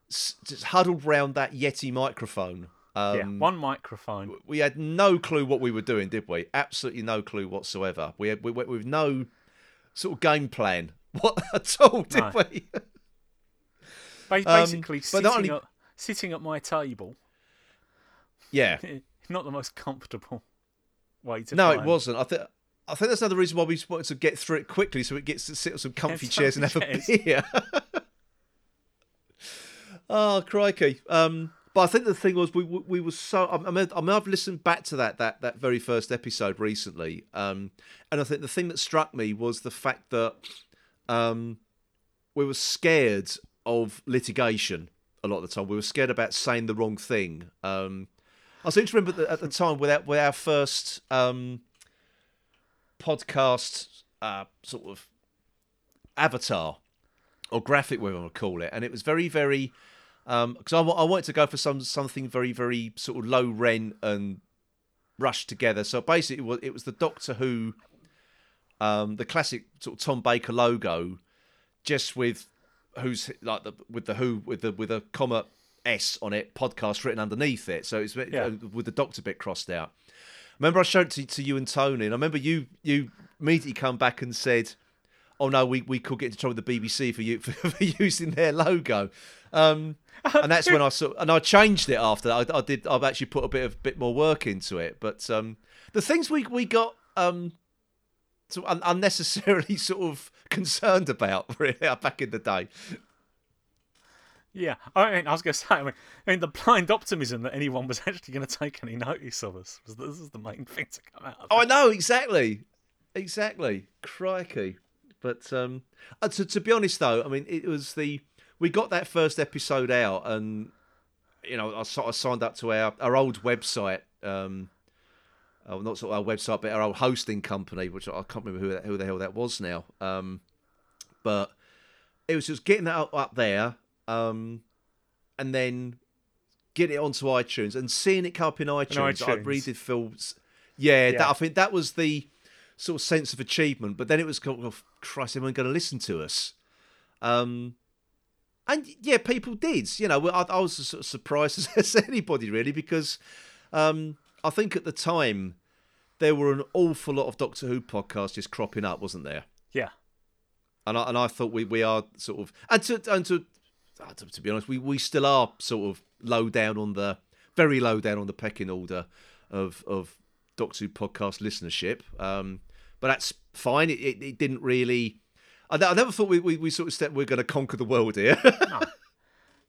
just huddled round that Yeti microphone. Um, yeah, one microphone. we had no clue what we were doing, did we? Absolutely no clue whatsoever. We had we went with no sort of game plan what at all, did No. we? Um, Basically, but sitting, only- at, sitting at my table, yeah. not the most comfortable way to. No, it wasn't. I think I think that's another reason why we just wanted to get through it quickly, so it gets to sit on some comfy Yeah, chairs and have comfy a beer. oh crikey! Um, but I think the thing was we we, we were so. I mean, I mean, I've listened back to that that that very first episode recently, um, and I think the thing that struck me was the fact that um, we were scared of litigation a lot of the time. We were scared about saying the wrong thing. Um, I seem to remember at the time with our, with our first um, podcast uh, sort of avatar or graphic, whatever you want to call it, and it was very, very because I, I wanted to go for some something very, very sort of low rent and rushed together. So basically, it was, it was the Doctor Who, um, the classic sort of Tom Baker logo, just with who's like the with the Who with the with a comma S on it, podcast written underneath it. So it's Yeah. uh, with the Doctor bit crossed out. Remember, I showed it to, to you and Tony, and I remember you you immediately come back and said, "Oh no, we, we could get into trouble with the BBC for you for, for using their logo." Um, and that's when I saw, and I changed it after. I, I did. I've actually put a bit of bit more work into it. But um, the things we we got um, unnecessarily sort of concerned about really back in the day. Yeah, I mean, I was going to say, I mean, I mean, the blind optimism that anyone was actually going to take any notice of us was this is the main thing to come out. Of Oh, I know exactly, exactly. Crikey! But um, uh, to to be honest though, I mean, it was the we got that first episode out, and you know, I sort of signed up to our our old website. Um, oh, not sort of our website, but our old hosting company, which I can't remember who that, who the hell that was now. Um, but it was just getting that up, up there, um, and then get it onto iTunes and seeing it come up in iTunes. I iTunes. really did feel, yeah, Yeah. That, I think that was the sort of sense of achievement. But then it was kind of, Christ, everyone going to listen to us? Um, and yeah, people did. You know, I, I was as sort of surprised as, anybody really because um, I think at the time there were an awful lot of Doctor Who podcasts just cropping up, wasn't there? Yeah, and I, and I thought we, we are sort of and to and to to, to be honest, we, we still are sort of low down on the very low down on the pecking order of of Doctor Who podcast listenership. Um, but that's fine. It, it, it didn't really. I, I never thought we, we, we sort of stepped we're going to conquer the world here.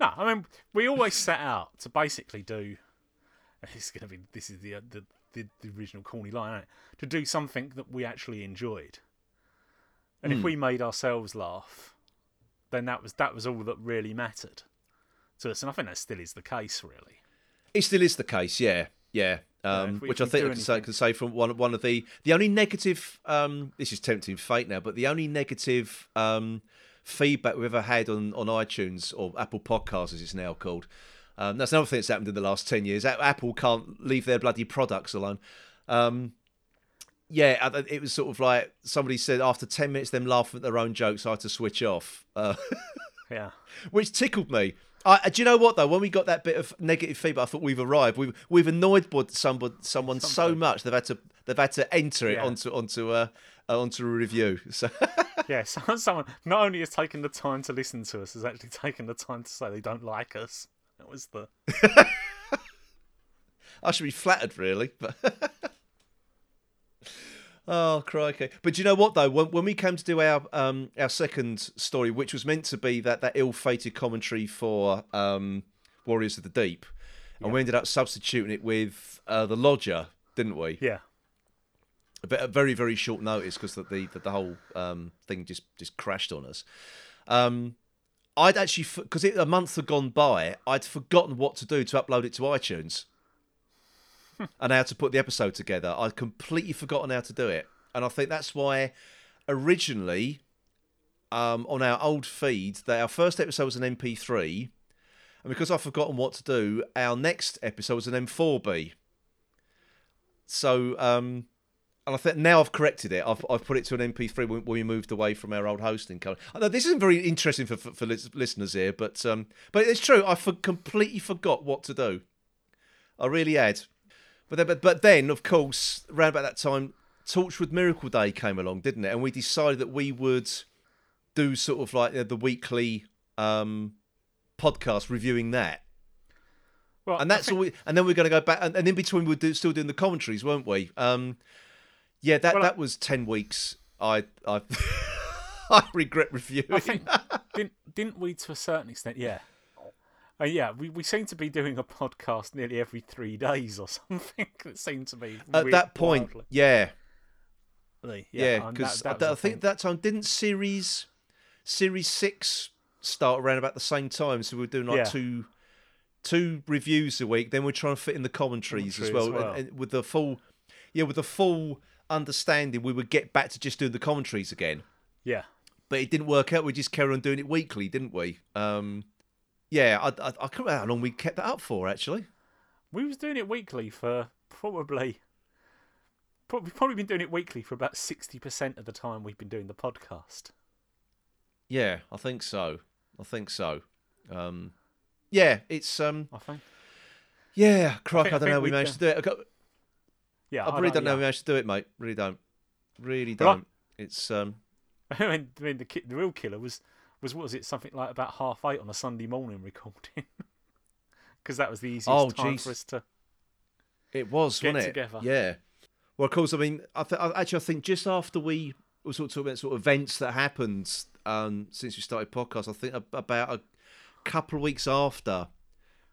no, I mean, we always set out to basically do. This is going to be this is the, uh, the the the original corny line, to do something that we actually enjoyed. And Hmm. if we made ourselves laugh, then that was that was all that really mattered to us. And I think that still is the case, really. It still is the case, yeah, yeah. Yeah, Um, if we- which I think I can say, can say from one one of the the only negative. Um, this is tempting fate now, but the only negative um, feedback we've ever had on on iTunes or Apple Podcasts, as it's now called. Um, that's another thing that's happened in the last ten years. Apple can't leave their bloody products alone. Um, yeah, it was sort of like somebody said after ten minutes, them laughing at their own jokes, I had to switch off. Uh, Yeah. which tickled me. I, do you know what though? When we got that bit of negative feedback, I thought we've arrived. We've we've annoyed someone someone so much they've had to they've had to enter it Yeah. onto onto a uh, onto a review. So Yeah, so- someone not only has taken the time to listen to us, has actually taken the time to say they don't like us. That was the I should be flattered, really. But oh crikey! But you know what though? When, when we came to do our um our second story, which was meant to be that that ill-fated commentary for um Warriors of the Deep, and we ended up substituting it with uh, the Lodger, didn't we? Yeah. a very very short notice because the, the the whole um, thing just just crashed on us. Um, I'd actually because a month had gone by, I'd forgotten what to do to upload it to iTunes and how to put the episode together. I'd completely forgotten how to do it, and I think that's why originally um, on our old feed that our first episode was an MP3, and because I've forgotten what to do, our next episode was an M4B. So, um, and I think now I've corrected it. I've, I've put it to an MP3 when, we moved away from our old hosting. I know this isn't very interesting for, for, for listeners here, but um, but it's true. I for, completely forgot what to do. I really had. But then, but, but then, of course, around about that time, Torchwood Miracle Day came along, didn't it? And we decided that we would do sort of like the weekly um, podcast reviewing that. Well, and that's think- all. We, and then we're going to go back, and, and in between we're do, still doing the commentaries, weren't we? Um, yeah, that Well, I- that was ten weeks. I I I regret reviewing. I think didn't didn't we to a certain extent? Yeah. Uh, yeah, we, we seem to be doing a podcast nearly every three days or something. it seemed to be at weird- that point, wildly- yeah, Yeah, yeah, because that- I, that think that time didn't series series six start around about the same time, so we were doing like Yeah. two two reviews a week. Then we're trying to fit in the commentaries, as well, Commentaries as And, and with the full yeah, with the full understanding, we would get back to just doing the commentaries again. yeah. but it didn't work out. We just carried on doing it weekly, didn't we? Um, yeah, I, I, I can't remember how long we kept that up for. Actually, We was doing it weekly for probably probably probably been doing it weekly for about sixty percent of the time we've been doing the podcast. yeah, I think so. I think so. Um, yeah, it's um, I think. yeah, crack. I, think- I don't know. how We managed to do it. I, got, Yeah, I really don't know. how yeah. We managed to do it, mate. Really don't. Really don't. It's um, I mean, I mean the, the real killer was was what was it something like about half eight on a Sunday morning recording because that was the easiest Oh, time jeez. for us to. It was, Get wasn't it? together. Yeah. Well, of course. I mean, I th- I- actually, I think just after we were sort of talking about sort of events that happened um, since we started podcast, I think about a couple of weeks after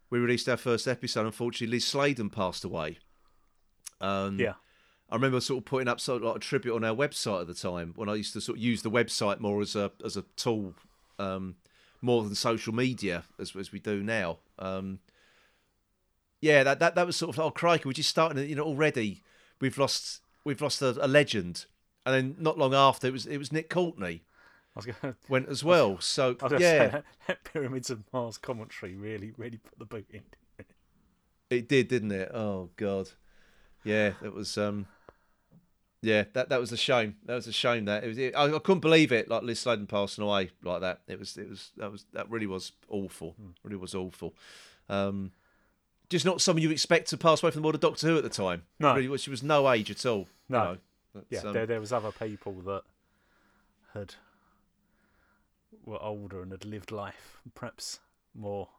we released our first episode, unfortunately, Liz Sladen passed away. Um, Yeah. I remember sort of putting up sort of like a tribute on our website at the time when I used to sort of use the website more as a as a tool, um, more than social media as as we do now. Um, yeah, that, that that was sort of oh crikey, we're just starting. You know, already we've lost we've lost a, a legend, and then not long after it was it was Nick Courtney going. went as well. So yeah, that Pyramids of Mars commentary really, really put the boot in. it did, didn't it? Oh god, yeah, it was. um Yeah, that that was a shame. That was a shame. That it was. It, I, I couldn't believe it. Like Liz Sladen passing away like that. It was. It was. That was. That really was awful. Really was awful. Um, just not someone you expect to pass away from the world of Doctor Who at the time. No. really, she was no age at all. you No. know. But, Yeah, um, there there was other people that had were older and had lived life perhaps more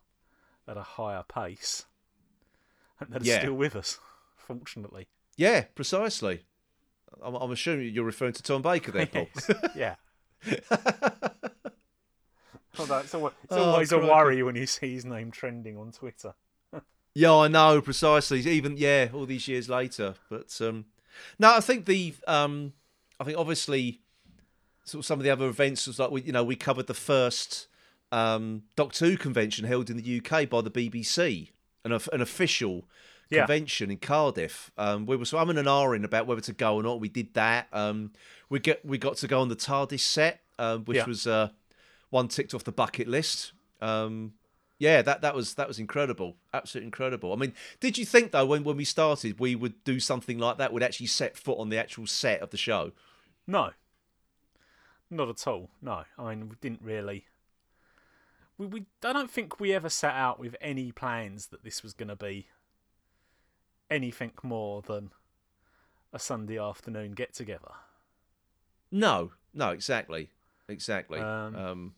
at a higher pace, and that are Yeah. still with us. Fortunately, yeah, precisely. I'm, I'm assuming you're referring to Tom Baker there, Paul. yeah. Although it's always, it's Oh, a worry when you see his name trending on Twitter. Yeah, I know precisely. Even yeah, all these years later. But um, no, I think the um, I think obviously sort of some of the other events was like we you know we covered the first um, Doctor Who convention held in the UK by the BBC, an an official Yeah. convention in Cardiff. Um, we were so I'm in an R in about whether to go or not. We did that. Um, we get we got to go on the TARDIS set, um, which Yeah. was uh, one ticked off the bucket list. Um, yeah, that, that was that was incredible, absolutely incredible. I mean, did you think though when, when we started we would do something like that? Would actually set foot on the actual set of the show? No, not at all. No, I mean we didn't really. We, we I don't think we ever set out with any plans that this was going to be anything more than a Sunday afternoon get together. No, no, exactly, exactly. Um, Um,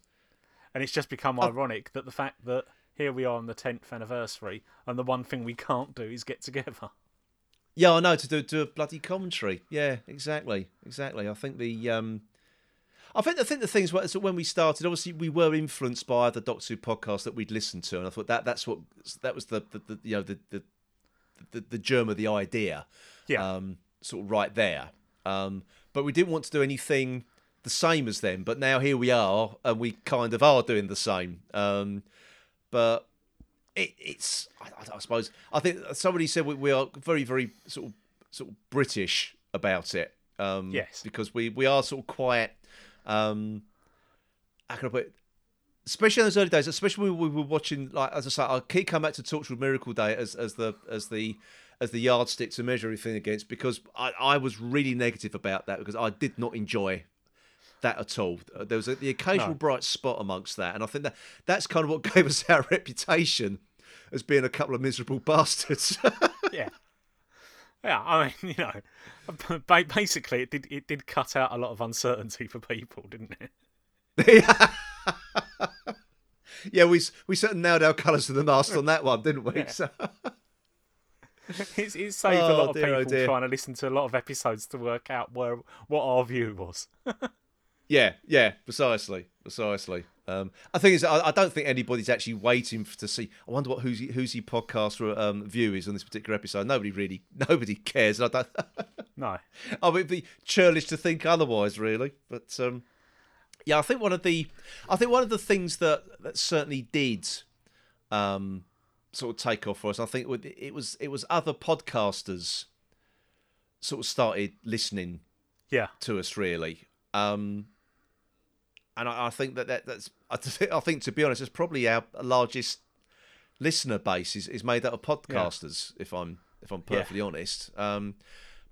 And it's just become ironic that the fact that here we are on the 10th anniversary and the one thing we can't do is get together. yeah, I know to do do a bloody commentary. Yeah, exactly, exactly. I think the um, I think I think the things were so when we started. Obviously, we were influenced by the Doctor Who podcast that we'd listened to, and I thought that that's what that was the, the, the you know the, the the the germ of the idea. Yeah. Um, sort of right there. Um, but we didn't want to do anything the same as them. But now here we are, and we kind of are doing the same. Um, but it, it's I, I suppose I think somebody said we, we are very very sort of sort of British about it. Um, Yes. because we we are sort of quiet. Um, how can I put it? Especially in those early days, especially when we were watching, like as I say, I keep coming back to Torchwood Miracle Day as as the as the as the yardstick to measure everything against because I, I was really negative about that because I did not enjoy that at all. There was a, the occasional No. bright spot amongst that, and I think that that's kind of what gave us our reputation as being a couple of miserable bastards. yeah. Yeah, I mean, you know, basically, it did it did cut out a lot of uncertainty for people, didn't it? yeah, we s- we certainly nailed our colours to the mast on that one, didn't we? So, It's, it saved a Oh, lot of dear, oh, people dear. trying to listen to a lot of episodes to work out where what our view was. yeah, yeah, precisely, precisely. Um, I think is I, I don't think anybody's actually waiting for, to see. I wonder what who's who's podcast um, view is on this particular episode. Nobody really, nobody cares. I don't. No, I would be churlish to think otherwise, really. But um, yeah, I think one of the, I think one of the things that that certainly did, um, sort of take off for us. I think it was it was other podcasters, sort of started listening yeah, to us really. Um, and I, I think that, that that's I thi- I think to be honest, it's probably our largest listener base is, is made up of podcasters. If I'm if I'm Yeah. perfectly honest. Um,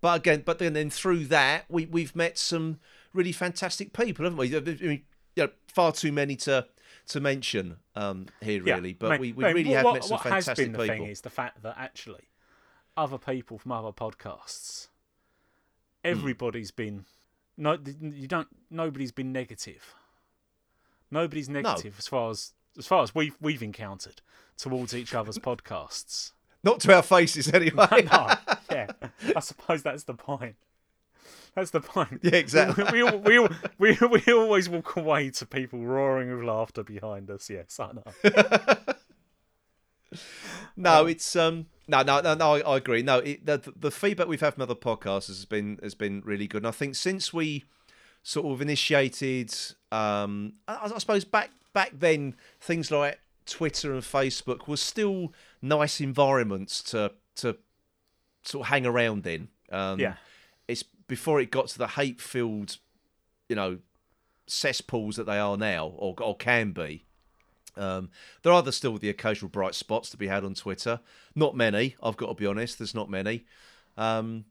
but again, but then, then through that we we've met some really fantastic people, haven't we? I mean, you know, far too many to to mention um, here yeah. really, but Mate, we, we mate, really what, have met some what has fantastic been the people. thing is the fact that actually other people from other podcasts, Hmm. everybody's been no, you don't. Nobody's been negative. Nobody's negative as far as as far as we've we've encountered towards each other's podcasts. Not to our faces anyway. no, yeah, I suppose that's the point. That's the point. Yeah, exactly. We, we, we, we, we, always walk away to people roaring with laughter behind us. Yes, I know. No, it's um no no no no I, I agree. No, it, the the feedback we've had from other podcasts has been has been really good. And I think since we sort of initiated um I, I suppose back back then things like Twitter and Facebook were still nice environments to to sort of hang around in. Um Yeah. It's before it got to the hate filled, you know, cesspools that they are now or or can be. Um, there are still the occasional bright spots to be had on Twitter. Not many, I've got to be honest. There's not many, um,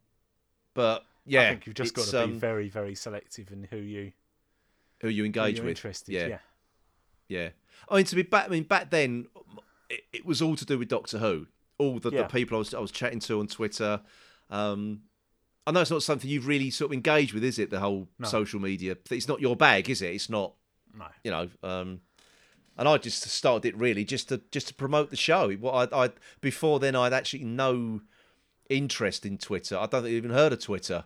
but yeah, I think you've just got to be um, very, very selective in who you who you who engage you're with. interested. yeah, Yeah. yeah. I mean, to be back, I mean, back then, it, it was all to do with Doctor Who. All the, Yeah. the people I was I was chatting to on Twitter. Um, I know it's not something you've really sort of engaged with, is it? The whole No. social media. It's not your bag, is it? It's not. No. you know um and i just started it really just to just to promote the show what i i before then i'd actually no interest in twitter i don't think i even heard of twitter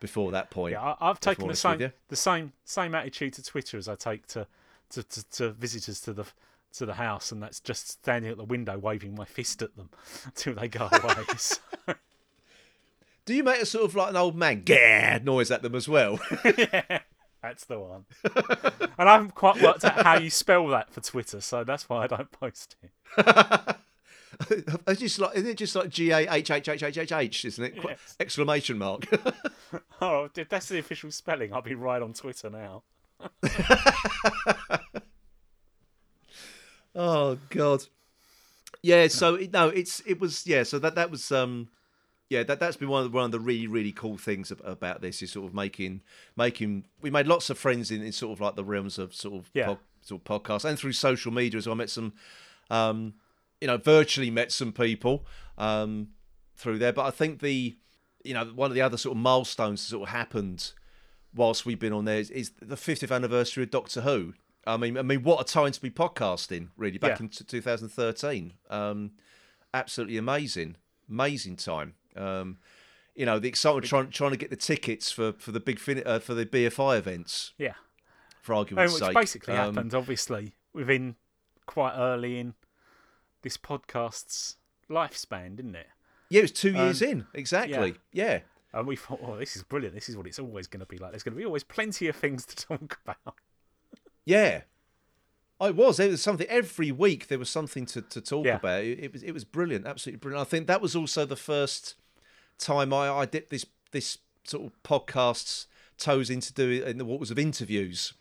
before that point Yeah, I, I've taken the same the same same attitude to Twitter as I take to to, to, to visitors to the to the house, and that's just standing at the window waving my fist at them until they go away. So, do you make a sort of like an old man gah noise at them as well that's the one. and I haven't quite worked out how you spell that for Twitter, so that's why I don't post it. it's just like isn't it just like g-a-h-h-h-h-h isn't it Yes. exclamation mark Oh, if that's the official spelling, I'll be right on Twitter now. Oh God. Yeah. So no, it's it was yeah. So that that was um yeah that that's been one of the, one of the really really cool things about this is sort of making making we made lots of friends in, in sort of like the realms of sort of Yeah. pod, sort of podcasts and through social media as well. I met some um you know virtually met some people um through there, but I think the you know one of the other sort of milestones that sort of happened whilst we've been on there is, is the 50th anniversary of Doctor Who. I mean, I mean, what a time to be podcasting, really, back Yeah. in t- 2013. Um, absolutely amazing, amazing time. Um, you know, the excitement trying trying to get the tickets for for the big fin- uh, for the BFI events. Yeah. for argument's which sake. basically Um, happened, obviously, within quite early in this podcast's lifespan, didn't it? Yeah, it was two years Um, in exactly. Yeah. And we thought, oh, this is brilliant. This is what it's always going to be like. There's going to be always plenty of things to talk about. Yeah. Oh, it was. There was something every week. There was something to, to talk Yeah. about. It, it was it was brilliant, absolutely brilliant. I think that was also the first time I, I dipped this this sort of podcast's toes into doing in the waters of interviews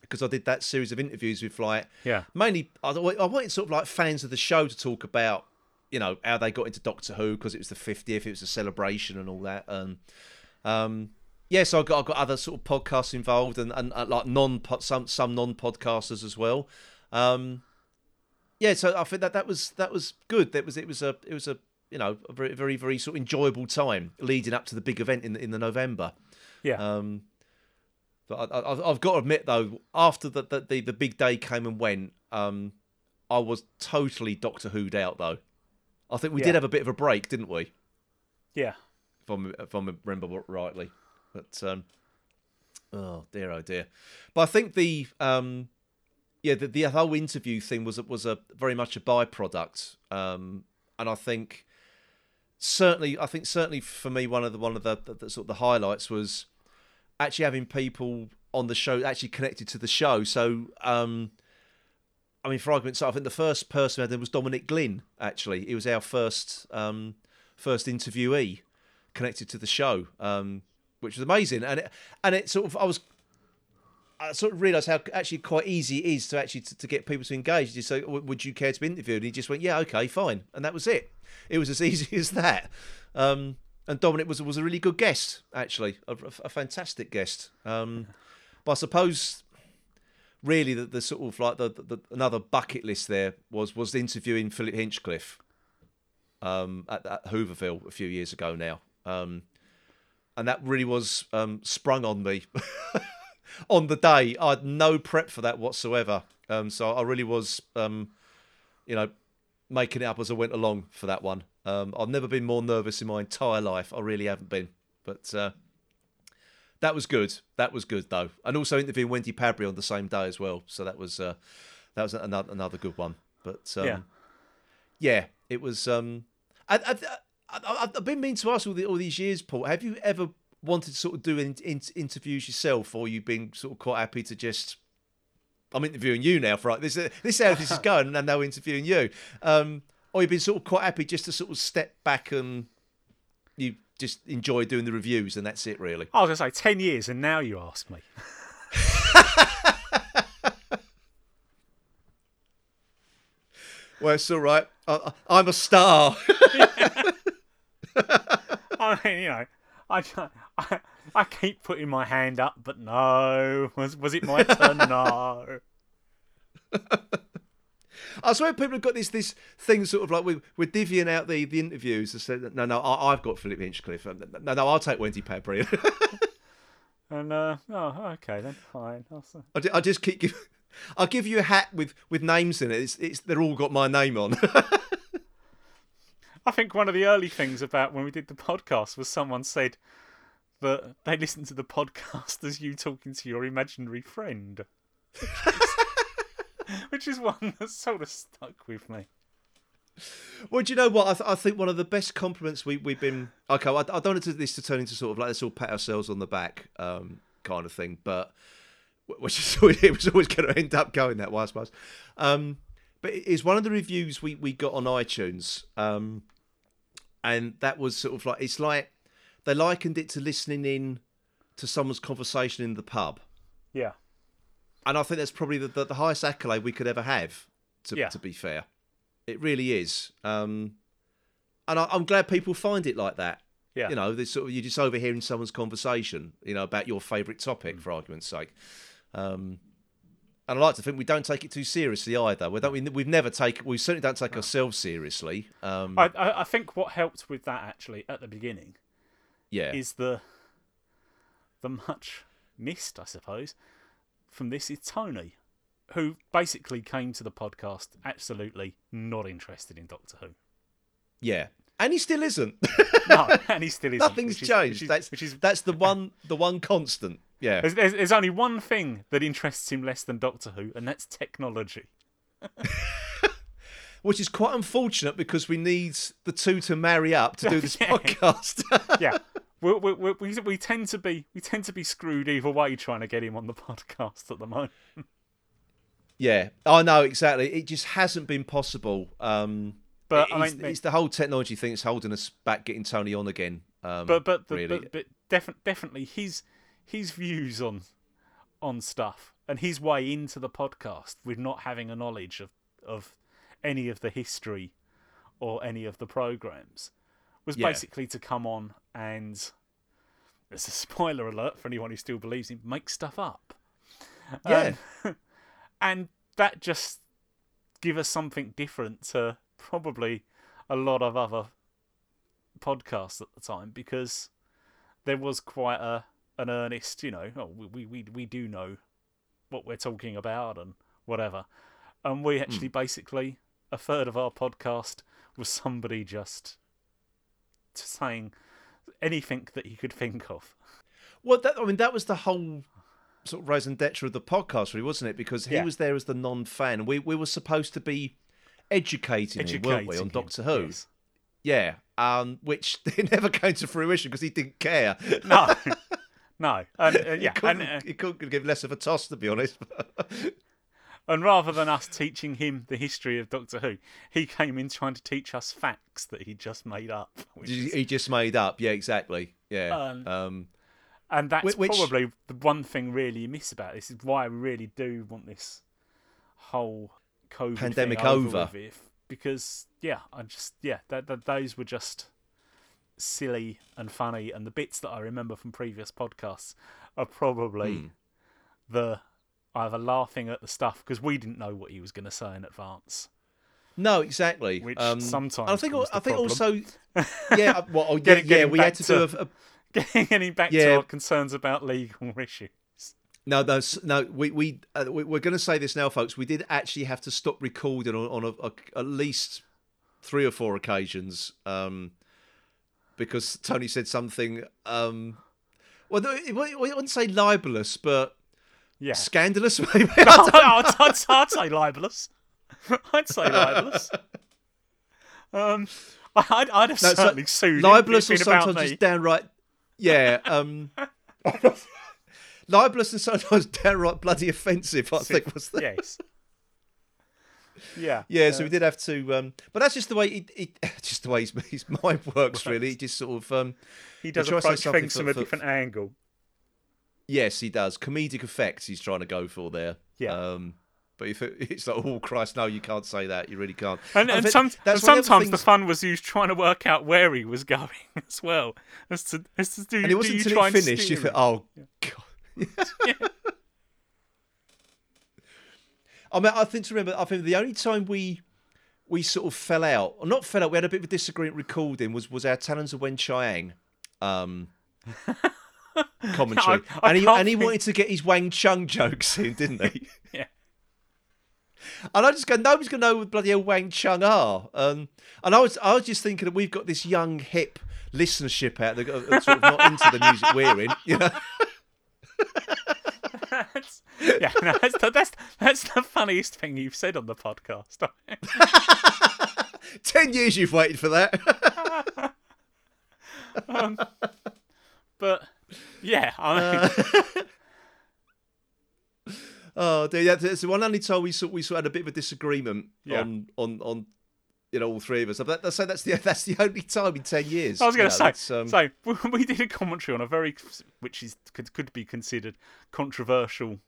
because I did that series of interviews with like Yeah. mainly I, I wanted sort of like fans of the show to talk about you know how they got into Doctor Who because it was the 50th, it was a celebration and all that. And um, yeah, so I got I got other sort of podcasts involved and, and, uh like non some some non podcasters as well. Um, yeah, so I think that that was that was good. That was it was a it was a you know a very very very sort of enjoyable time leading up to the big event in the, in the November. Yeah. Um, but I, I, I've got to admit though, after the the, the, the big day came and went, um, I was totally Doctor Who'd out though. I think we Yeah. did have a bit of a break, didn't we? yeah. If I if I remember rightly, but um, oh dear, oh dear. But I think the um, yeah, the, the whole interview thing was was a very much a byproduct, um, and I think certainly, I think certainly for me, one of the one of the, the, the sort of the highlights was actually having people on the show actually connected to the show. So, um, I mean, for argument's sake, I think the first person we had there was Dominic Glynn. Actually, he was our first um, first interviewee connected to the show, um, which was amazing. And it, and it sort of I was I sort of realised how actually quite easy it is to actually to, to get people to engage. You say, "Would you care to be interviewed?" And he just went, "Yeah, okay, fine," and that was it. It was as easy as that. Um, and Dominic was was a really good guest, actually, a, a fantastic guest. Um, but I suppose really the, the sort of like the, the, the another bucket list there was was interviewing Philip Hinchcliffe um, at, at Hooverville a few years ago now, um, and that really was um, sprung on me on the day. I had no prep for that whatsoever, um, so I really was, um, you know, making it up as I went along for that one. Um, I've never been more nervous in my entire life. I really haven't been, but. Uh, that was good. That was good though, and also interviewing Wendy Padbury on the same day as well. So that was uh, that was another another good one. But um, Yeah. yeah, it was. Um, I, I, I, I've been meaning to ask all, the, all these years, Paul. Have you ever wanted to sort of do in, in, interviews yourself, or you've been sort of quite happy to just? I'm interviewing you now, for this. This is how this is going, and now interviewing you. Um, or you've been sort of quite happy just to sort of step back and you just enjoy doing the reviews, and that's it, really. I was going to say 10 years, and now you ask me. Well, it's all right. I, I- I'm a star. I mean, you know, I, I, I keep putting my hand up, but no. Was, was it my turn? no. I swear people have got this this thing sort of like we're, we're divvying out the, the interviews and said, no, no, I, I've got Philip Hinchcliffe. No, no, I'll take Wendy Padbury. And, uh, oh, okay, then fine. I'll I, ju- just keep give, I'll give you a hat with, with names in it. It's, it's they're all got my name on. I think one of the early things about when we did the podcast was someone said that they listened to the podcast as you talking to your imaginary friend. Which is one that sort of stuck with me. well, do you know what? I, th- I think one of the best compliments we, we've been. Okay, I, I don't want this to turn into sort of like let's all pat ourselves on the back um, kind of thing, but which is it was always going to end up going that way, I suppose. Um, but it is one of the reviews we, we got on iTunes, um, and that was sort of like it's like they likened it to listening in to someone's conversation in the pub, Yeah. and I think that's probably the, the, the highest accolade we could ever have. To, Yeah. to be fair, it really is, um, and I, I'm glad people find it like that. Yeah. You know, this sort of you're just overhearing someone's conversation, you know, about your favourite topic, Mm. for argument's sake. Um, and I like to think we don't take it too seriously either. We don't. We, we've never taken. We certainly don't take ourselves seriously. Um, I, I, I think what helped with that actually at the beginning yeah. is the the much missed, I suppose, from this is Tony, who basically came to the podcast absolutely not interested in Doctor Who. yeah. And he still isn't. No, and he still isn't. Nothing's which is- changed. which is- that's which is that's the one the one constant. Yeah. There's, there's, there's only one thing that interests him less than Doctor Who, and that's technology. Which is quite unfortunate because we need the two to marry up to do this Yeah. podcast. Yeah. We, we, we, we, we tend to be we tend to be screwed either way trying to get him on the podcast at the moment. yeah, I know exactly. It just hasn't been possible. Um, But, it- I it's, mean- it's the whole technology thing that's holding us back getting Tony on again. Um, but but the, really, but, but defi- definitely his his views on on stuff and his way into the podcast with not having a knowledge of of any of the history or any of the programs was Yeah. basically to come on and there's a spoiler alert for anyone who still believes him make stuff up Yeah. Um, and that just give us something different to probably a lot of other podcasts at the time because there was quite a an earnest, you know, oh, we, we, we, do know what we're talking about and whatever. And we actually basically, a third of our podcast was somebody just saying anything that he could think of. Well, that, I mean, that was the whole sort of raison d'etre of the podcast, really, wasn't it? Because he Yeah. was there as the non-fan. We we were supposed to be educating, him, weren't we, on him, Doctor Who? yes. Yeah, um, which it never came to fruition because he didn't care. No, no, and uh, he yeah, couldn't, and, uh, he couldn't give less of a toss, to be honest. and rather than us teaching him the history of Doctor Who, he came in trying to teach us facts that he just made up. He is, he just made up. Yeah, exactly. Yeah. Um, Um, and that's which- probably the one thing really you miss about this is why I really do want this whole COVID Pandemic thing over, over. because yeah, I just yeah, that, that those were just silly and funny, and the bits that I remember from previous podcasts are probably Hmm. the either laughing at the stuff because we didn't know what he was going to say in advance. no, exactly. Which um, sometimes I think. I think problem. also. Yeah. uh, Well, oh, yeah, Getting- yeah, we had to, to- do a, a Getting back to our concerns about legal issues. No, no, no. We we, uh, we we're going to say this now, folks. We did actually have to stop recording on, on a, a, at least three or four occasions um, because Tony said something. Um, well, I wouldn't say libelous, but Yeah. scandalous, maybe. I'd, I'd, I'd say libelous. I'd say libelous. Um, I'd, I'd have No, so certainly sued libelous or if it'd been about sometimes me. just downright. Yeah. Um, libelous and sometimes downright bloody offensive. I think was the Yes. Yeah. Yeah, so we did have to, um, but that's just the way it, just the way his, his mind works. Really, he just sort of um, He does try to say approach things from a different angle. yes, he does comedic effects. He's trying to go for there. Yeah. Um, but if it, it's like, oh Christ, no, you can't say that. You really can't. And, and, some, and the sometimes the things- fun was you trying to work out where he was going as well. As to, as to do, and it wasn't you until it finished you thought, oh God. I mean, I think to remember. I think the only time we we sort of fell out, or not fell out, we had a bit of a disagreement recording was was our Talons of Weng-Chiang um, commentary, I- I and he and he think- wanted to get his Wang Chung jokes in, didn't he? Yeah. And I just go, nobody's gonna know who bloody old Wang Chung are. Um, and I was I was just thinking that we've got this young hip listenership out there, that are sort of not into the music we're in, you know. That's- yeah, no, that's, the, that's, that's the funniest thing you've said on the podcast. Ten years you've waited for that. Um, but yeah, I uh, mean, oh dear, yeah, that's the one only time we sort we sort of had a bit of a disagreement Yeah. on on on you know all three of us. But that, so that's the that's the only time in ten years. I was going to know, say, um, so we did a commentary on a very, which is could, could be considered controversial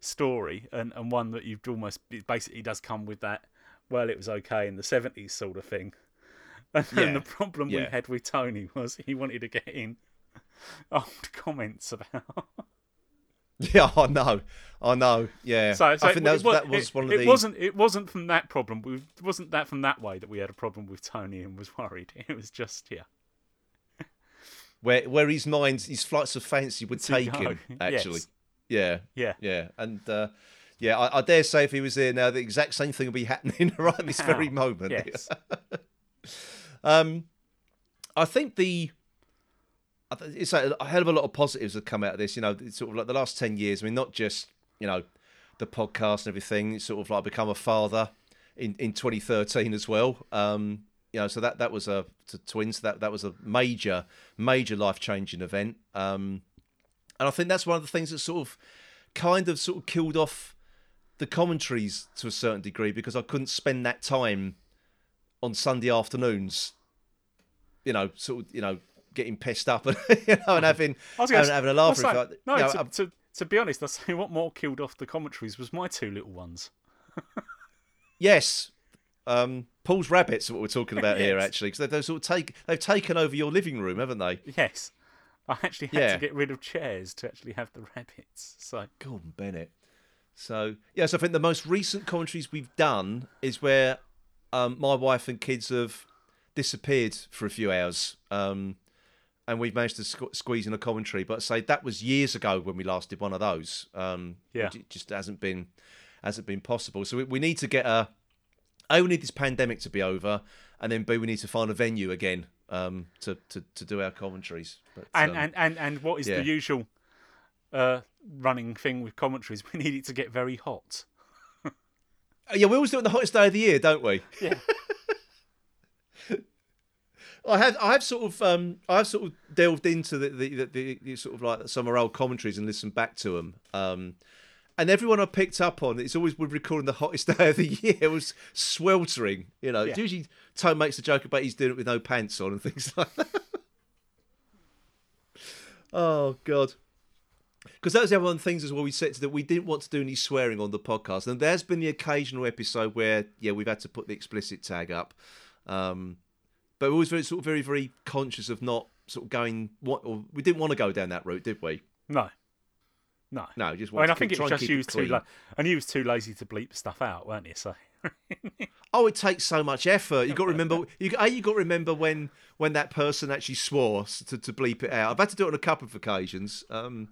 story, and, and one that you've almost it basically does come with that. Well, it was okay in the seventies sort of thing. And then Yeah, the problem we had with Tony was he wanted to get in old comments about. yeah, I know, I know. Yeah, So, so I think that was, it, that was it, one of it the. wasn't it wasn't from that problem. We, it wasn't that from that way that we had a problem with Tony and was worried. It was just yeah. where where his mind, his flights of fancy would To take go, him. Actually, yes. yeah, Yeah. yeah, and uh, yeah, I, I dare say if he was there now, the exact same thing would be happening right this very moment. Yes. Um, I think the it's like a hell of a lot of positives have come out of this. You know, it's sort of like the last ten years. I mean, not just you know the podcast and everything. It's sort of like become a father in, in 2013 as well. Um, you know, so that that was a to twins. That that was a major major life changing event. Um, and I think that's one of the things that sort of kind of sort of killed off the commentaries to a certain degree because I couldn't spend that time on Sunday afternoons. You know, sort of, you know, getting pissed up and you know, and having I was having, a laugh. Like- no, You know, to, to, to be honest, I say what more killed off the commentaries was my two little ones. Yes. Um, Paul's rabbits are what we're talking about here, actually, because they've sort of take they've taken over your living room, haven't they? Yes, I actually had Yeah. to get rid of chairs to actually have the rabbits. So Gordon Bennett. So yes, I think the most recent commentaries we've done is where um, my wife and kids have disappeared for a few hours, um, and we've managed to squ- squeeze in a commentary. But say that was years ago when we last did one of those. Um, Yeah. it just hasn't been hasn't been possible. So we, we need to get a a we need this pandemic to be over, and then b we need to find a venue again um, to, to to do our commentaries. But, and um, and, and and what is yeah. the usual uh, running thing with commentaries? We need it to get very hot. Yeah, we always do it on the hottest day of the year, don't we? Yeah. I have, I have sort of, um, I've sort of delved into the the, the, the, the sort of like some of our old commentaries and listened back to them. Um, and everyone I picked up on, it's always we're recording the hottest day of the year. It was sweltering, you know. Yeah. Usually, Tom makes a joke about he's doing it with no pants on and things like that. oh God. Because that was the other one of the things as well we said that we didn't want to do any swearing on the podcast, and there's been the occasional episode where yeah we've had to put the explicit tag up, um, but we're always very sort of very very conscious of not sort of going what or we didn't want to go down that route, did we? No, no. No, just I mean, I think keep, it was just you was too la- and you was too lazy to bleep stuff out, weren't you? So Oh, it takes so much effort. You got to remember. You a you got to remember when when that person actually swore to, to bleep it out. I've had to do it on a couple of occasions um,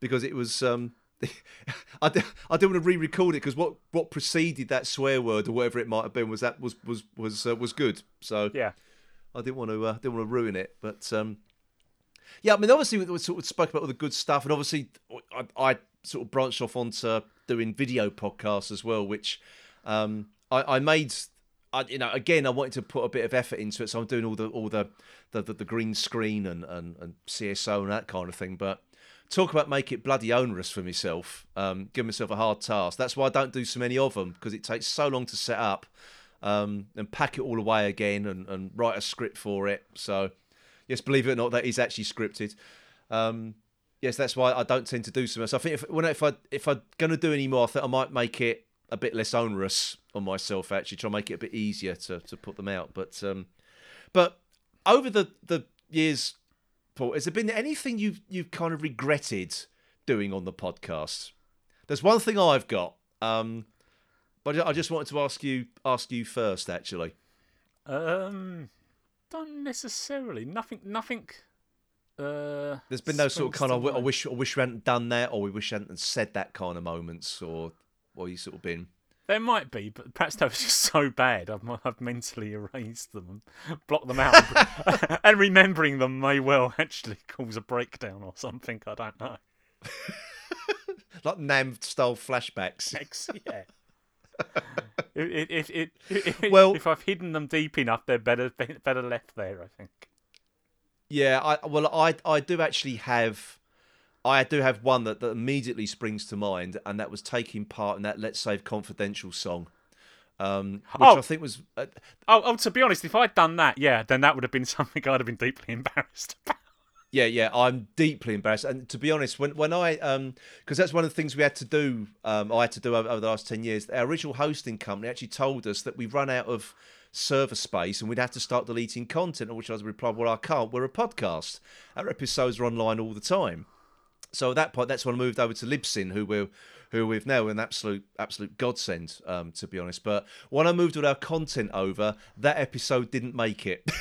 because it was. Um, I, d- I didn't want to re-record it because what, what preceded that swear word or whatever it might have been was that was was was uh, was good. So yeah, I didn't want to uh, didn't want to ruin it. But um, yeah, I mean, obviously we, we sort of spoke about all the good stuff, and obviously I, I sort of branched off onto doing video podcasts as well, which um, I, I made. I, you know, again, I wanted to put a bit of effort into it, so I'm doing all the all the the, the, the green screen and, and, and CSO and that kind of thing. But talk about make it bloody onerous for myself, um, give myself a hard task. That's why I don't do so many of them because it takes so long to set up um, and pack it all away again and, and write a script for it. So, yes, believe it or not, that is actually scripted. Um, yes, that's why I don't tend to do so much. I think if when if I if I'm gonna do any more, I think I might make it a bit less onerous on myself. Actually, try and make it a bit easier to, to put them out. But um, but over the the years, Paul, has there been anything you've you've kind of regretted doing on the podcast? There's one thing I've got, um, but I just wanted to ask you ask you first. Actually, um, don't necessarily. Nothing. Nothing. Uh, there's been no sort of kind of I wish I wish we hadn't done that, or we wish we hadn't said that kind of moments, or or you sort of been. There might be, but perhaps they were just so bad. I've, I've mentally erased them and blocked them out, and remembering them may well actually cause a breakdown or something. I don't know. like Nam style flashbacks. Yeah. If, if, if, if, if, Well- if I've hidden them deep enough, they're better better left there. I think. Yeah, I well, I I do actually have, I do have one that, that immediately springs to mind, and that was taking part in that "Let's Save Confidential" song, um, which Oh. I think was. Uh, Oh, oh, to be honest, if I'd done that, yeah, then that would have been something I'd have been deeply embarrassed about. yeah, yeah, I'm deeply embarrassed, and to be honest, when when I um, because that's one of the things we had to do, um, I had to do over, over the last ten years. Our original hosting company actually told us that we've run out of server space and we'd have to start deleting content. On which I was replied, "Well, I can't. We're a podcast. Our episodes are online all the time." So at that point, that's when I moved over to Libsyn, who we're who we've now an absolute absolute godsend, um, to be honest. But when I moved all our content over, that episode didn't make it.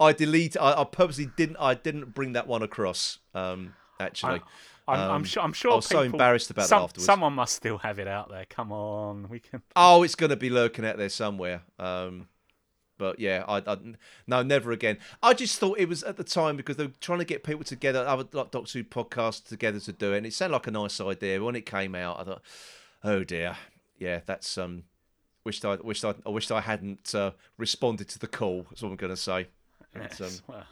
I delete. I, I purposely didn't. I didn't bring that one across. Um, actually, I'm, I'm Um, sure. I'm sure. I was so embarrassed about some- that afterwards. Someone must still have it out there. Come on, we can. Oh, it's going to be lurking out there somewhere. Um, But yeah, I, I no, never again. I just thought it was at the time because they were trying to get people together, other like Doctor Who podcasts together to do it, and it sounded like a nice idea. When it came out, I thought, oh dear, yeah, that's um, wished I wished I, I wished I hadn't uh, responded to the call. That's what I'm going to say. But, um, well,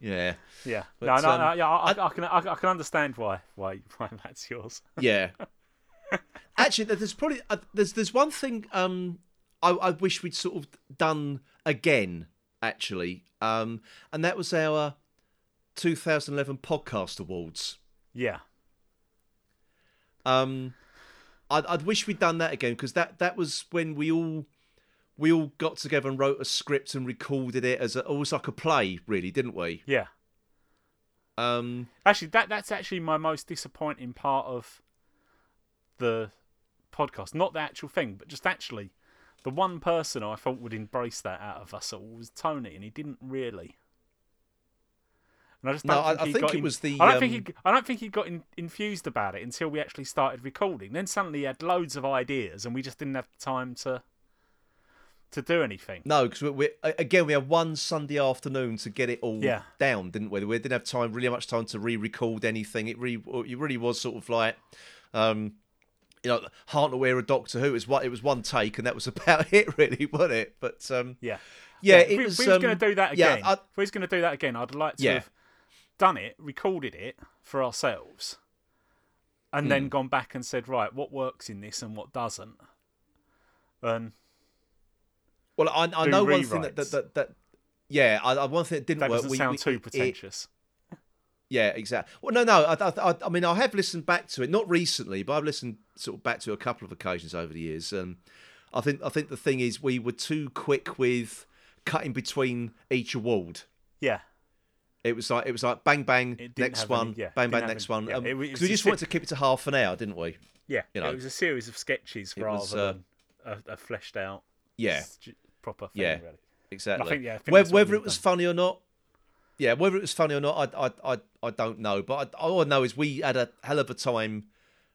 yeah, yeah. But, no, no, um, no, yeah. I, I, I can, I, I can understand why, why, why that's yours. yeah. Actually, there's probably uh, there's there's one thing um I, I wish we'd sort of done again actually, um, and that was our 2011 podcast awards. Yeah, Um, I'd, I'd wish we'd done that again because that that was when we all we all got together and wrote a script and recorded it as a, almost like a play, really, didn't we? yeah. Um, Actually, that that's actually my most disappointing part of the podcast. Not the actual thing, but just actually the one person I thought would embrace that out of us all was Tony, and he didn't really. And I just No, don't I- think I he think it in- was the, I don't think um, he. I don't think he got in, infused about it until we actually started recording. Then suddenly he had loads of ideas, and we just didn't have time to to do anything. No, because we, we again we had one Sunday afternoon to get it all Yeah. down, didn't we? We didn't have time, really much time to re-record anything. It really, it really was sort of like, um, you know, Aware of Doctor Who. It was what it was one take, and that was about it, really, wasn't it? But um, Yeah. yeah, if it we, was. we was um, going to do that yeah, again, I- if we was going to do that again, I'd like to Yeah. have done it, recorded it for ourselves, and Hmm. then gone back and said, right, what works in this and what doesn't. And well, I, I know one thing that, that, that, that yeah, I, I, one thing that didn't that work. doesn't we- sound we- too it- pretentious. Yeah, exactly. Well, no, no. I, I, I- I mean, I have listened back to it, not recently, but I've listened sort of back to a couple of occasions over the years. And I think, I think the thing is, we were too quick with cutting between each award. yeah. It was like it was like bang bang next one, any- yeah, bang bang next any- one. yeah, Um, it 'cause we just wanted to keep it to half an hour, didn't we? Yeah. You know, it was a series of sketches rather was, uh, than a, a fleshed out Yeah, st- proper thing, Yeah. really. exactly. think- yeah, I think Whe- whether it was done. funny or not, yeah, whether it was funny or not, I, I, I, I don't know. But I, all I know is we had a hell of a time,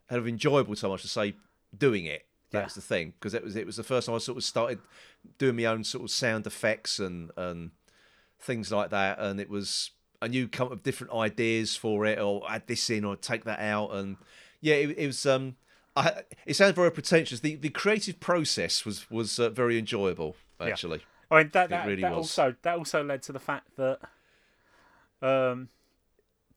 of enjoyable so much to say, doing it. That's Yeah. the thing because it was it was the first time I sort of started doing my own sort of sound effects and and things like that, and it was and you come up with different ideas for it, or add this in, or take that out, and yeah, it, it was. um I, it sounds very pretentious. The the creative process was was uh, very enjoyable, actually. I mean that that, really that was. also that also led to the fact that um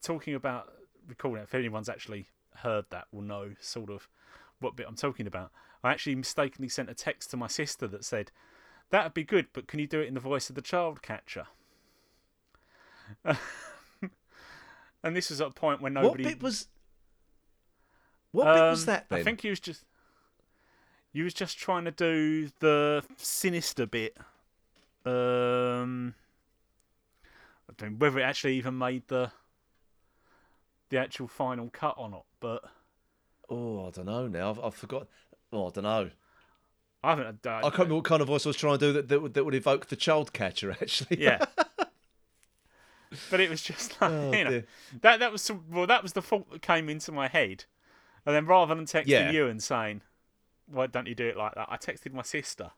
talking about recording if anyone's actually heard that will know sort of what bit I'm talking about. I actually mistakenly sent a text to my sister that said, That'd be good, but can you do it in the voice of the child catcher? and this was at a point when nobody What bit was? What bit was Um, that then? I think he was just you was just trying to do the sinister bit. Um, I don't know whether it actually even made the the actual final cut or not, but Oh, I don't know now. I've, I've forgot. Oh, I don't know. I haven't. uh, I can't remember what kind of voice I was trying to do that that would, that would evoke the child catcher. Actually, yeah. but it was just like Oh, you know dear. that that was some, well that was the thought that came into my head, and then rather than texting Yeah. you and saying, "Why don't you do it like that?" I texted my sister,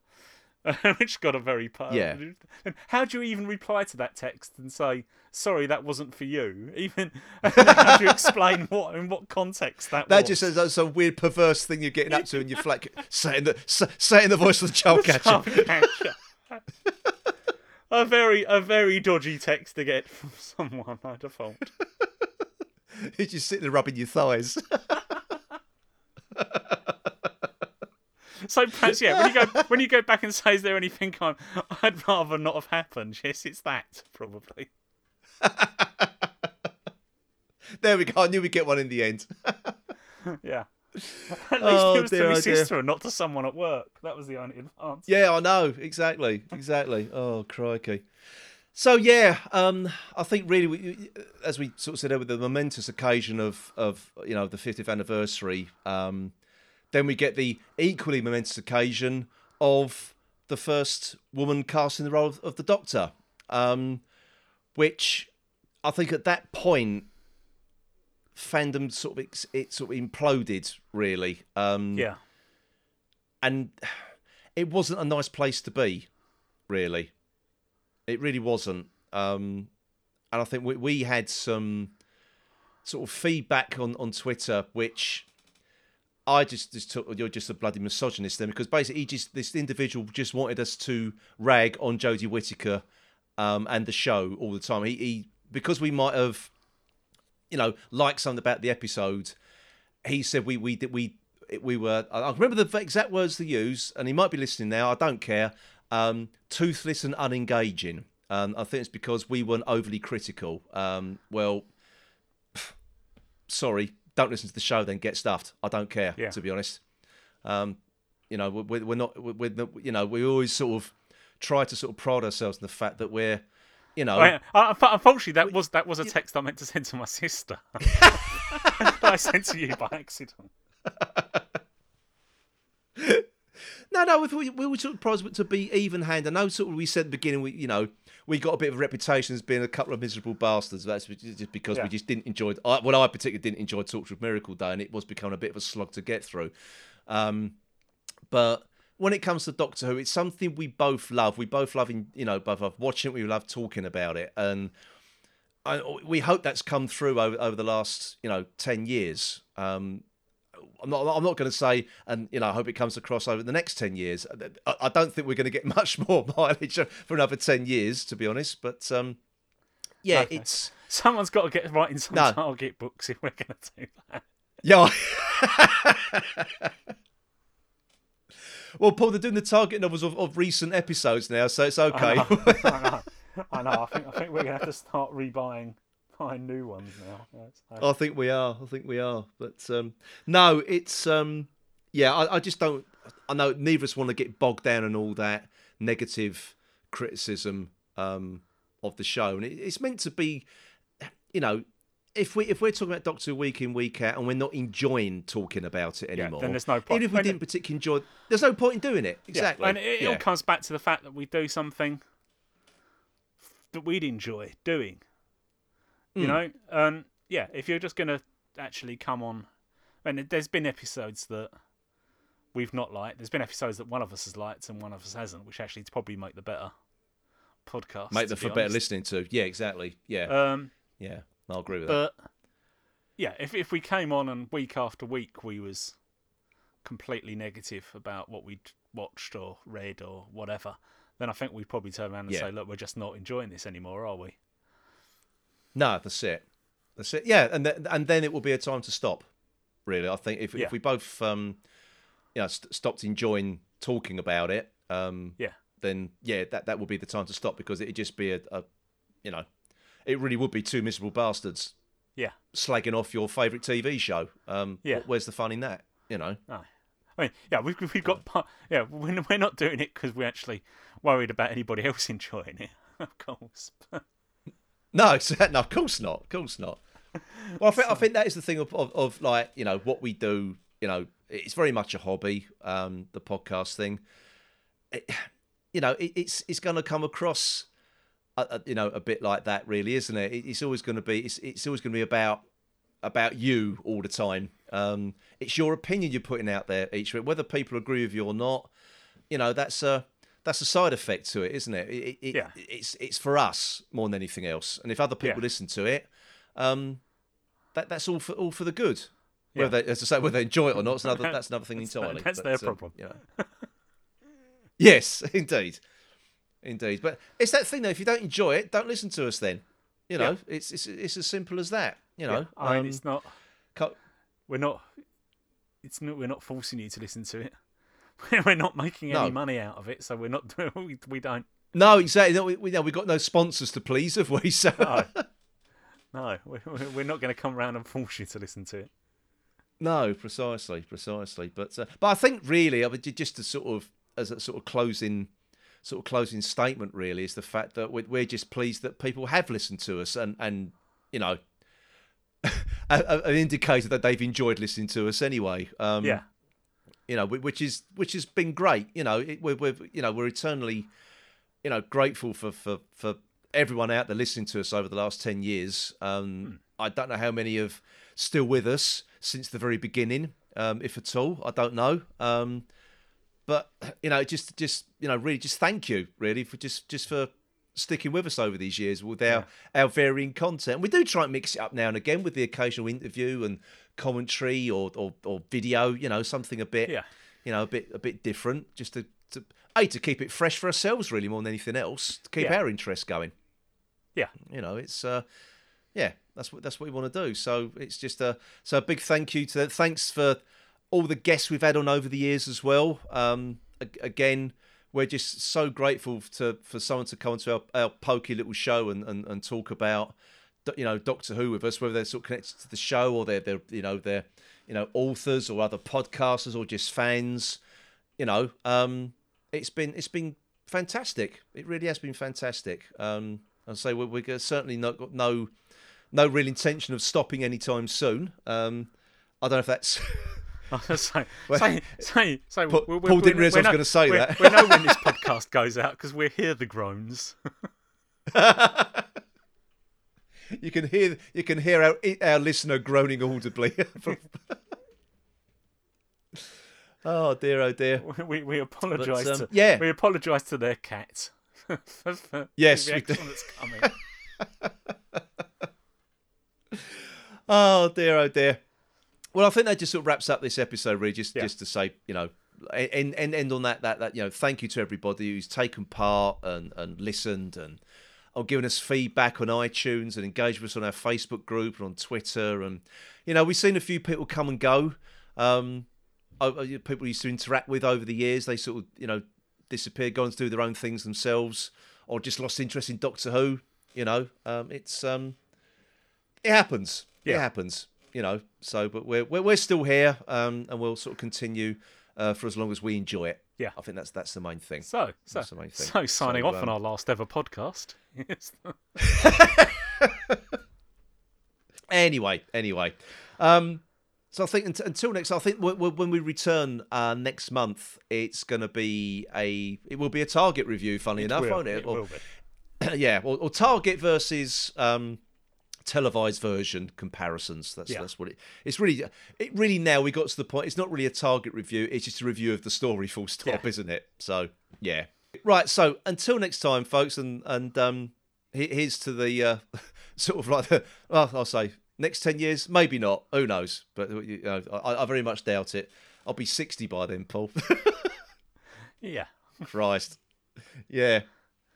which got a very part. Yeah. And how do you even reply to that text and say, "Sorry, that wasn't for you"? Even how do you explain what in what context that, that was? just sounds like some weird perverse thing you're getting up to, and you're like saying the say, say in the voice of the child catcher. Child catcher. a very a very dodgy text to get from someone. Have thought. You're just sitting there rubbing your thighs. So perhaps yeah, when you go when you go back and say, "Is there anything I'm, I'd rather not have happened?" Yes, it's that probably. there we go. I knew we'd get one in the end. Yeah. At least Oh, it was dear, to my oh, dear. sister and not to someone at work. That was the only advance. Yeah, I know exactly, exactly. Oh, crikey! So yeah, um, I think really, we, as we sort of said, with the momentous occasion of of you know the 50th anniversary, um, then we get the equally momentous occasion of the first woman cast in the role of, of the Doctor, um, which I think at that point fandom sort of ex- it sort of imploded really. Um, Yeah. and it wasn't a nice place to be really. It really wasn't. Um, and I think we, we had some sort of feedback on, on Twitter, which I just just took you're just a bloody misogynist then because basically he just this individual just wanted us to rag on Jodie Whittaker um, and the show all the time. He, he because we might have you know liked something about the episode. He said we we we we were I remember the exact words to use, and he might be listening now. I don't care. Um, toothless and unengaging. Um, I think it's because we weren't overly critical. Um, well, sorry, don't listen to the show, then get stuffed. I don't care, Yeah. to be honest. Um, you know, we're, we're not, we're, you know, we always sort of try to sort of pride ourselves in the fact that we're, you know, uh, unfortunately, that was that was a text I meant to send to my sister. that I sent to you by accident. No, no, we, we were sort of prized to be even hand. I know, sort of, we said at the beginning, we, you know, we got a bit of a reputation as being a couple of miserable bastards. That's just because Yeah. we just didn't enjoy. I, well, I particularly didn't enjoy Torchwood Miracle Day, and it was becoming a bit of a slog to get through. Um, but when it comes to Doctor Who, it's something we both love. We both love, in, you know, both love watching it. We love talking about it, and I, we hope that's come through over, over the last, you know, ten years. Um, I'm not. I'm not going to say, and you know, I hope it comes across over the next ten years. I, I don't think we're going to get much more mileage for another ten years, to be honest. But um, yeah, Okay. it's Someone's got to get writing some No. target books if we're going to do that. yeah. well, Paul, they're doing the target novels of, of recent episodes now, so it's okay. I know. I know. I think I think we're going to have to start rebuying new ones now. So- I think we are. I think we are. But um, no, it's um, yeah. I, I just don't. I know neither of us want to get bogged down in all that negative criticism um, of the show, and it, it's meant to be, you know. If we if we're talking about Doctor Who week in week out and we're not enjoying talking about it Yeah, anymore, then there's no point. Even if we didn't particularly enjoy, there's no point in doing it. Exactly. Yeah. And it, it all comes back to the fact that we do something that we'd enjoy doing. You Mm. know, um, yeah. If you're just going to actually come on, and there's been episodes that we've not liked. There's been episodes that one of us has liked and one of us hasn't, which actually probably make the better podcast. Make to them be for better listening to. Yeah, exactly. Yeah, Um, yeah. I'll agree with that. but yeah, if if we came on and week after week we was completely negative about what we'd watched or read or whatever, then I think we'd probably turn around and Yeah. say, "Look, we're just not enjoying this anymore, are we?" No, that's it. That's it. Yeah, and th- and then it will be a time to stop. Really, I think if Yeah. if we both um, you know, st- stopped enjoying talking about it, um, Yeah. then yeah, that that would be the time to stop because it'd just be a, a you know, it really would be two miserable bastards Yeah. slagging off your favourite TV show. Um, Yeah. wh- where's the fun in that? You know. No. I mean, yeah, we've we've got yeah, we're we're not doing it because we're actually worried about anybody else enjoying it, of course. No, no, of course not. Of course not. Well, I think I think that is the thing of, of, of like you know what we do. You know, it's very much a hobby. Um, the podcast thing. It, you know, it, it's it's going to come across, uh, uh, you know, a bit like that, really, isn't it? it it's always going to be. It's it's always going to be about about you all the time. Um, it's your opinion you're putting out there each week, whether people agree with you or not. You know, that's a that's a side effect to it, isn't it? it, it Yeah. It's it's for us more than anything else. And if other people Yeah. listen to it, um, that that's all for all for the good. Yeah. Whether they, as I say, whether they enjoy it or not, it's another, that's another thing entirely. that's But, their um, problem. you know. yes, indeed, indeed. But it's that thing though. If you don't enjoy it, don't listen to us. Then, you know, it's it's it's as simple as that. You know, Yeah, I mean, Um, it's not. We're not. It's not. We're not forcing you to listen to it. We're not making any money out of it, so we're not. doing. We, we don't. no, exactly. No, we, we, no, we've got no sponsors to please, have we? So, No, no, we're, not going to come round and force you to listen to it. No, precisely, precisely. But uh, but I think really, I mean, just to sort of as a sort of closing sort of closing statement, really, is the fact that we're, we're just pleased that people have listened to us and and you know. An indicator that they've enjoyed listening to us anyway. Um, Yeah, you know, which is which has been great. You know, it, we're, we're you know we're eternally, you know, grateful for for for everyone out there listening to us over the last ten years. Um, I don't know how many have still with us since the very beginning, um, if at all. I don't know. Um, but you know, just just you know, really, just thank you, really, for just just for sticking with us over these years with our our varying content. We do try and mix it up now and again with the occasional interview and commentary or or, or video. You know, something a bit, Yeah. you know, a bit a bit different, just to. to a to keep it fresh for ourselves, really, more than anything else, to keep Yeah. our interest going Yeah. you know it's uh yeah that's what that's what we want to do so it's just a so a big thank you to thanks for all the guests we've had on over the years as well um again we're just so grateful to for someone to come onto our, our pokey little show and, and and talk about you know doctor who with us whether they're sort of connected to the show or they're they're you know they're you know authors or other podcasters or just fans you know um it's been it's been fantastic it really has been fantastic um i'll say we're, we're certainly not got no no real intention of stopping anytime soon um i don't know if that's I gonna say, say, say, Paul- we- we- Paul we- didn't realise I was know- gonna say we- that. We know when this podcast goes out because we hear the groans. you can hear you can hear our our listener groaning audibly oh dear oh dear we we apologise um, to yeah. we apologise to their cat. Yes, the reaction that's coming. Oh dear, oh dear. Well, I think that just sort of wraps up this episode, really. Just, Yeah. just to say, you know, and and end on that, that that you know, thank you to everybody who's taken part and and listened and or given us feedback on iTunes and engaged with us on our Facebook group and on Twitter. And you know, we've seen a few people come and go. Um, people we used to interact with over the years, they sort of you know disappeared, gone to do their own things themselves, or just lost interest in Doctor Who. You know, um, it's um, it happens. It happens. You know. So, but we're we're, we're still here, um, and we'll sort of continue uh, for as long as we enjoy it. Yeah. I think that's that's the main thing. So, so, That's the main thing. so signing So, off um, on our last ever podcast. Anyway, anyway. Um, so I think unt- until next, I think when we return uh, next month, it's going to be a it will be a target review. Funny enough, will, won't it? it Or- yeah, or, or target versus um, televised version comparisons. That's Yeah. that's what it. It's really it really now we got to the point. It's not really a target review. It's just a review of the story. Full stop, Yeah. isn't it? So yeah. Right. So until next time, folks, and and um, here's to the uh, sort of like the well, I'll say next ten years, maybe not. Who knows? But you know, I, I very much doubt it. I'll be sixty by then, Paul. Yeah. Christ. Yeah.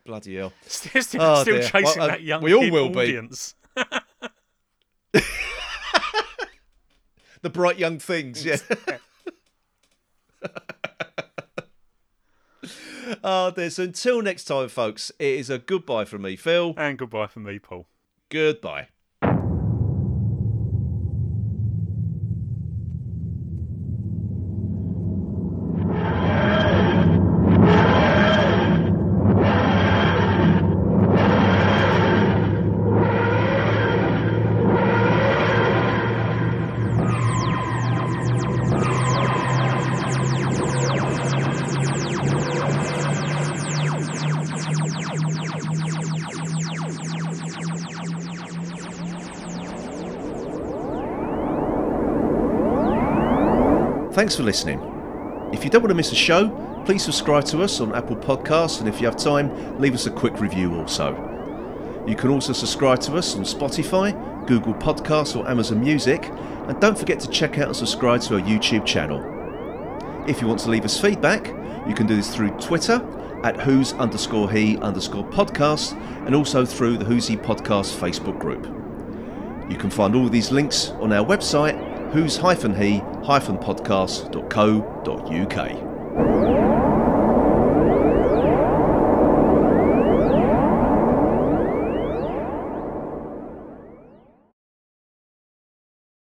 Bloody hell. Still, still, Oh, chasing Well, uh, that young we all will be. audience. The bright young things, yeah. oh, dear. So until next time, folks, it is a goodbye from me, Phil. And goodbye from me, Paul. Goodbye. Thanks for listening. If you don't want to miss a show, please subscribe to us on Apple Podcasts, and if you have time, leave us a quick review also. You can also subscribe to us on Spotify, Google Podcasts, or Amazon Music, and don't forget to check out and subscribe to our YouTube channel. If you want to leave us feedback, you can do this through Twitter at who's underscore he underscore podcast, and also through the Who's He Podcast Facebook group. You can find all these links on our website, who's-he-podcast.co.uk.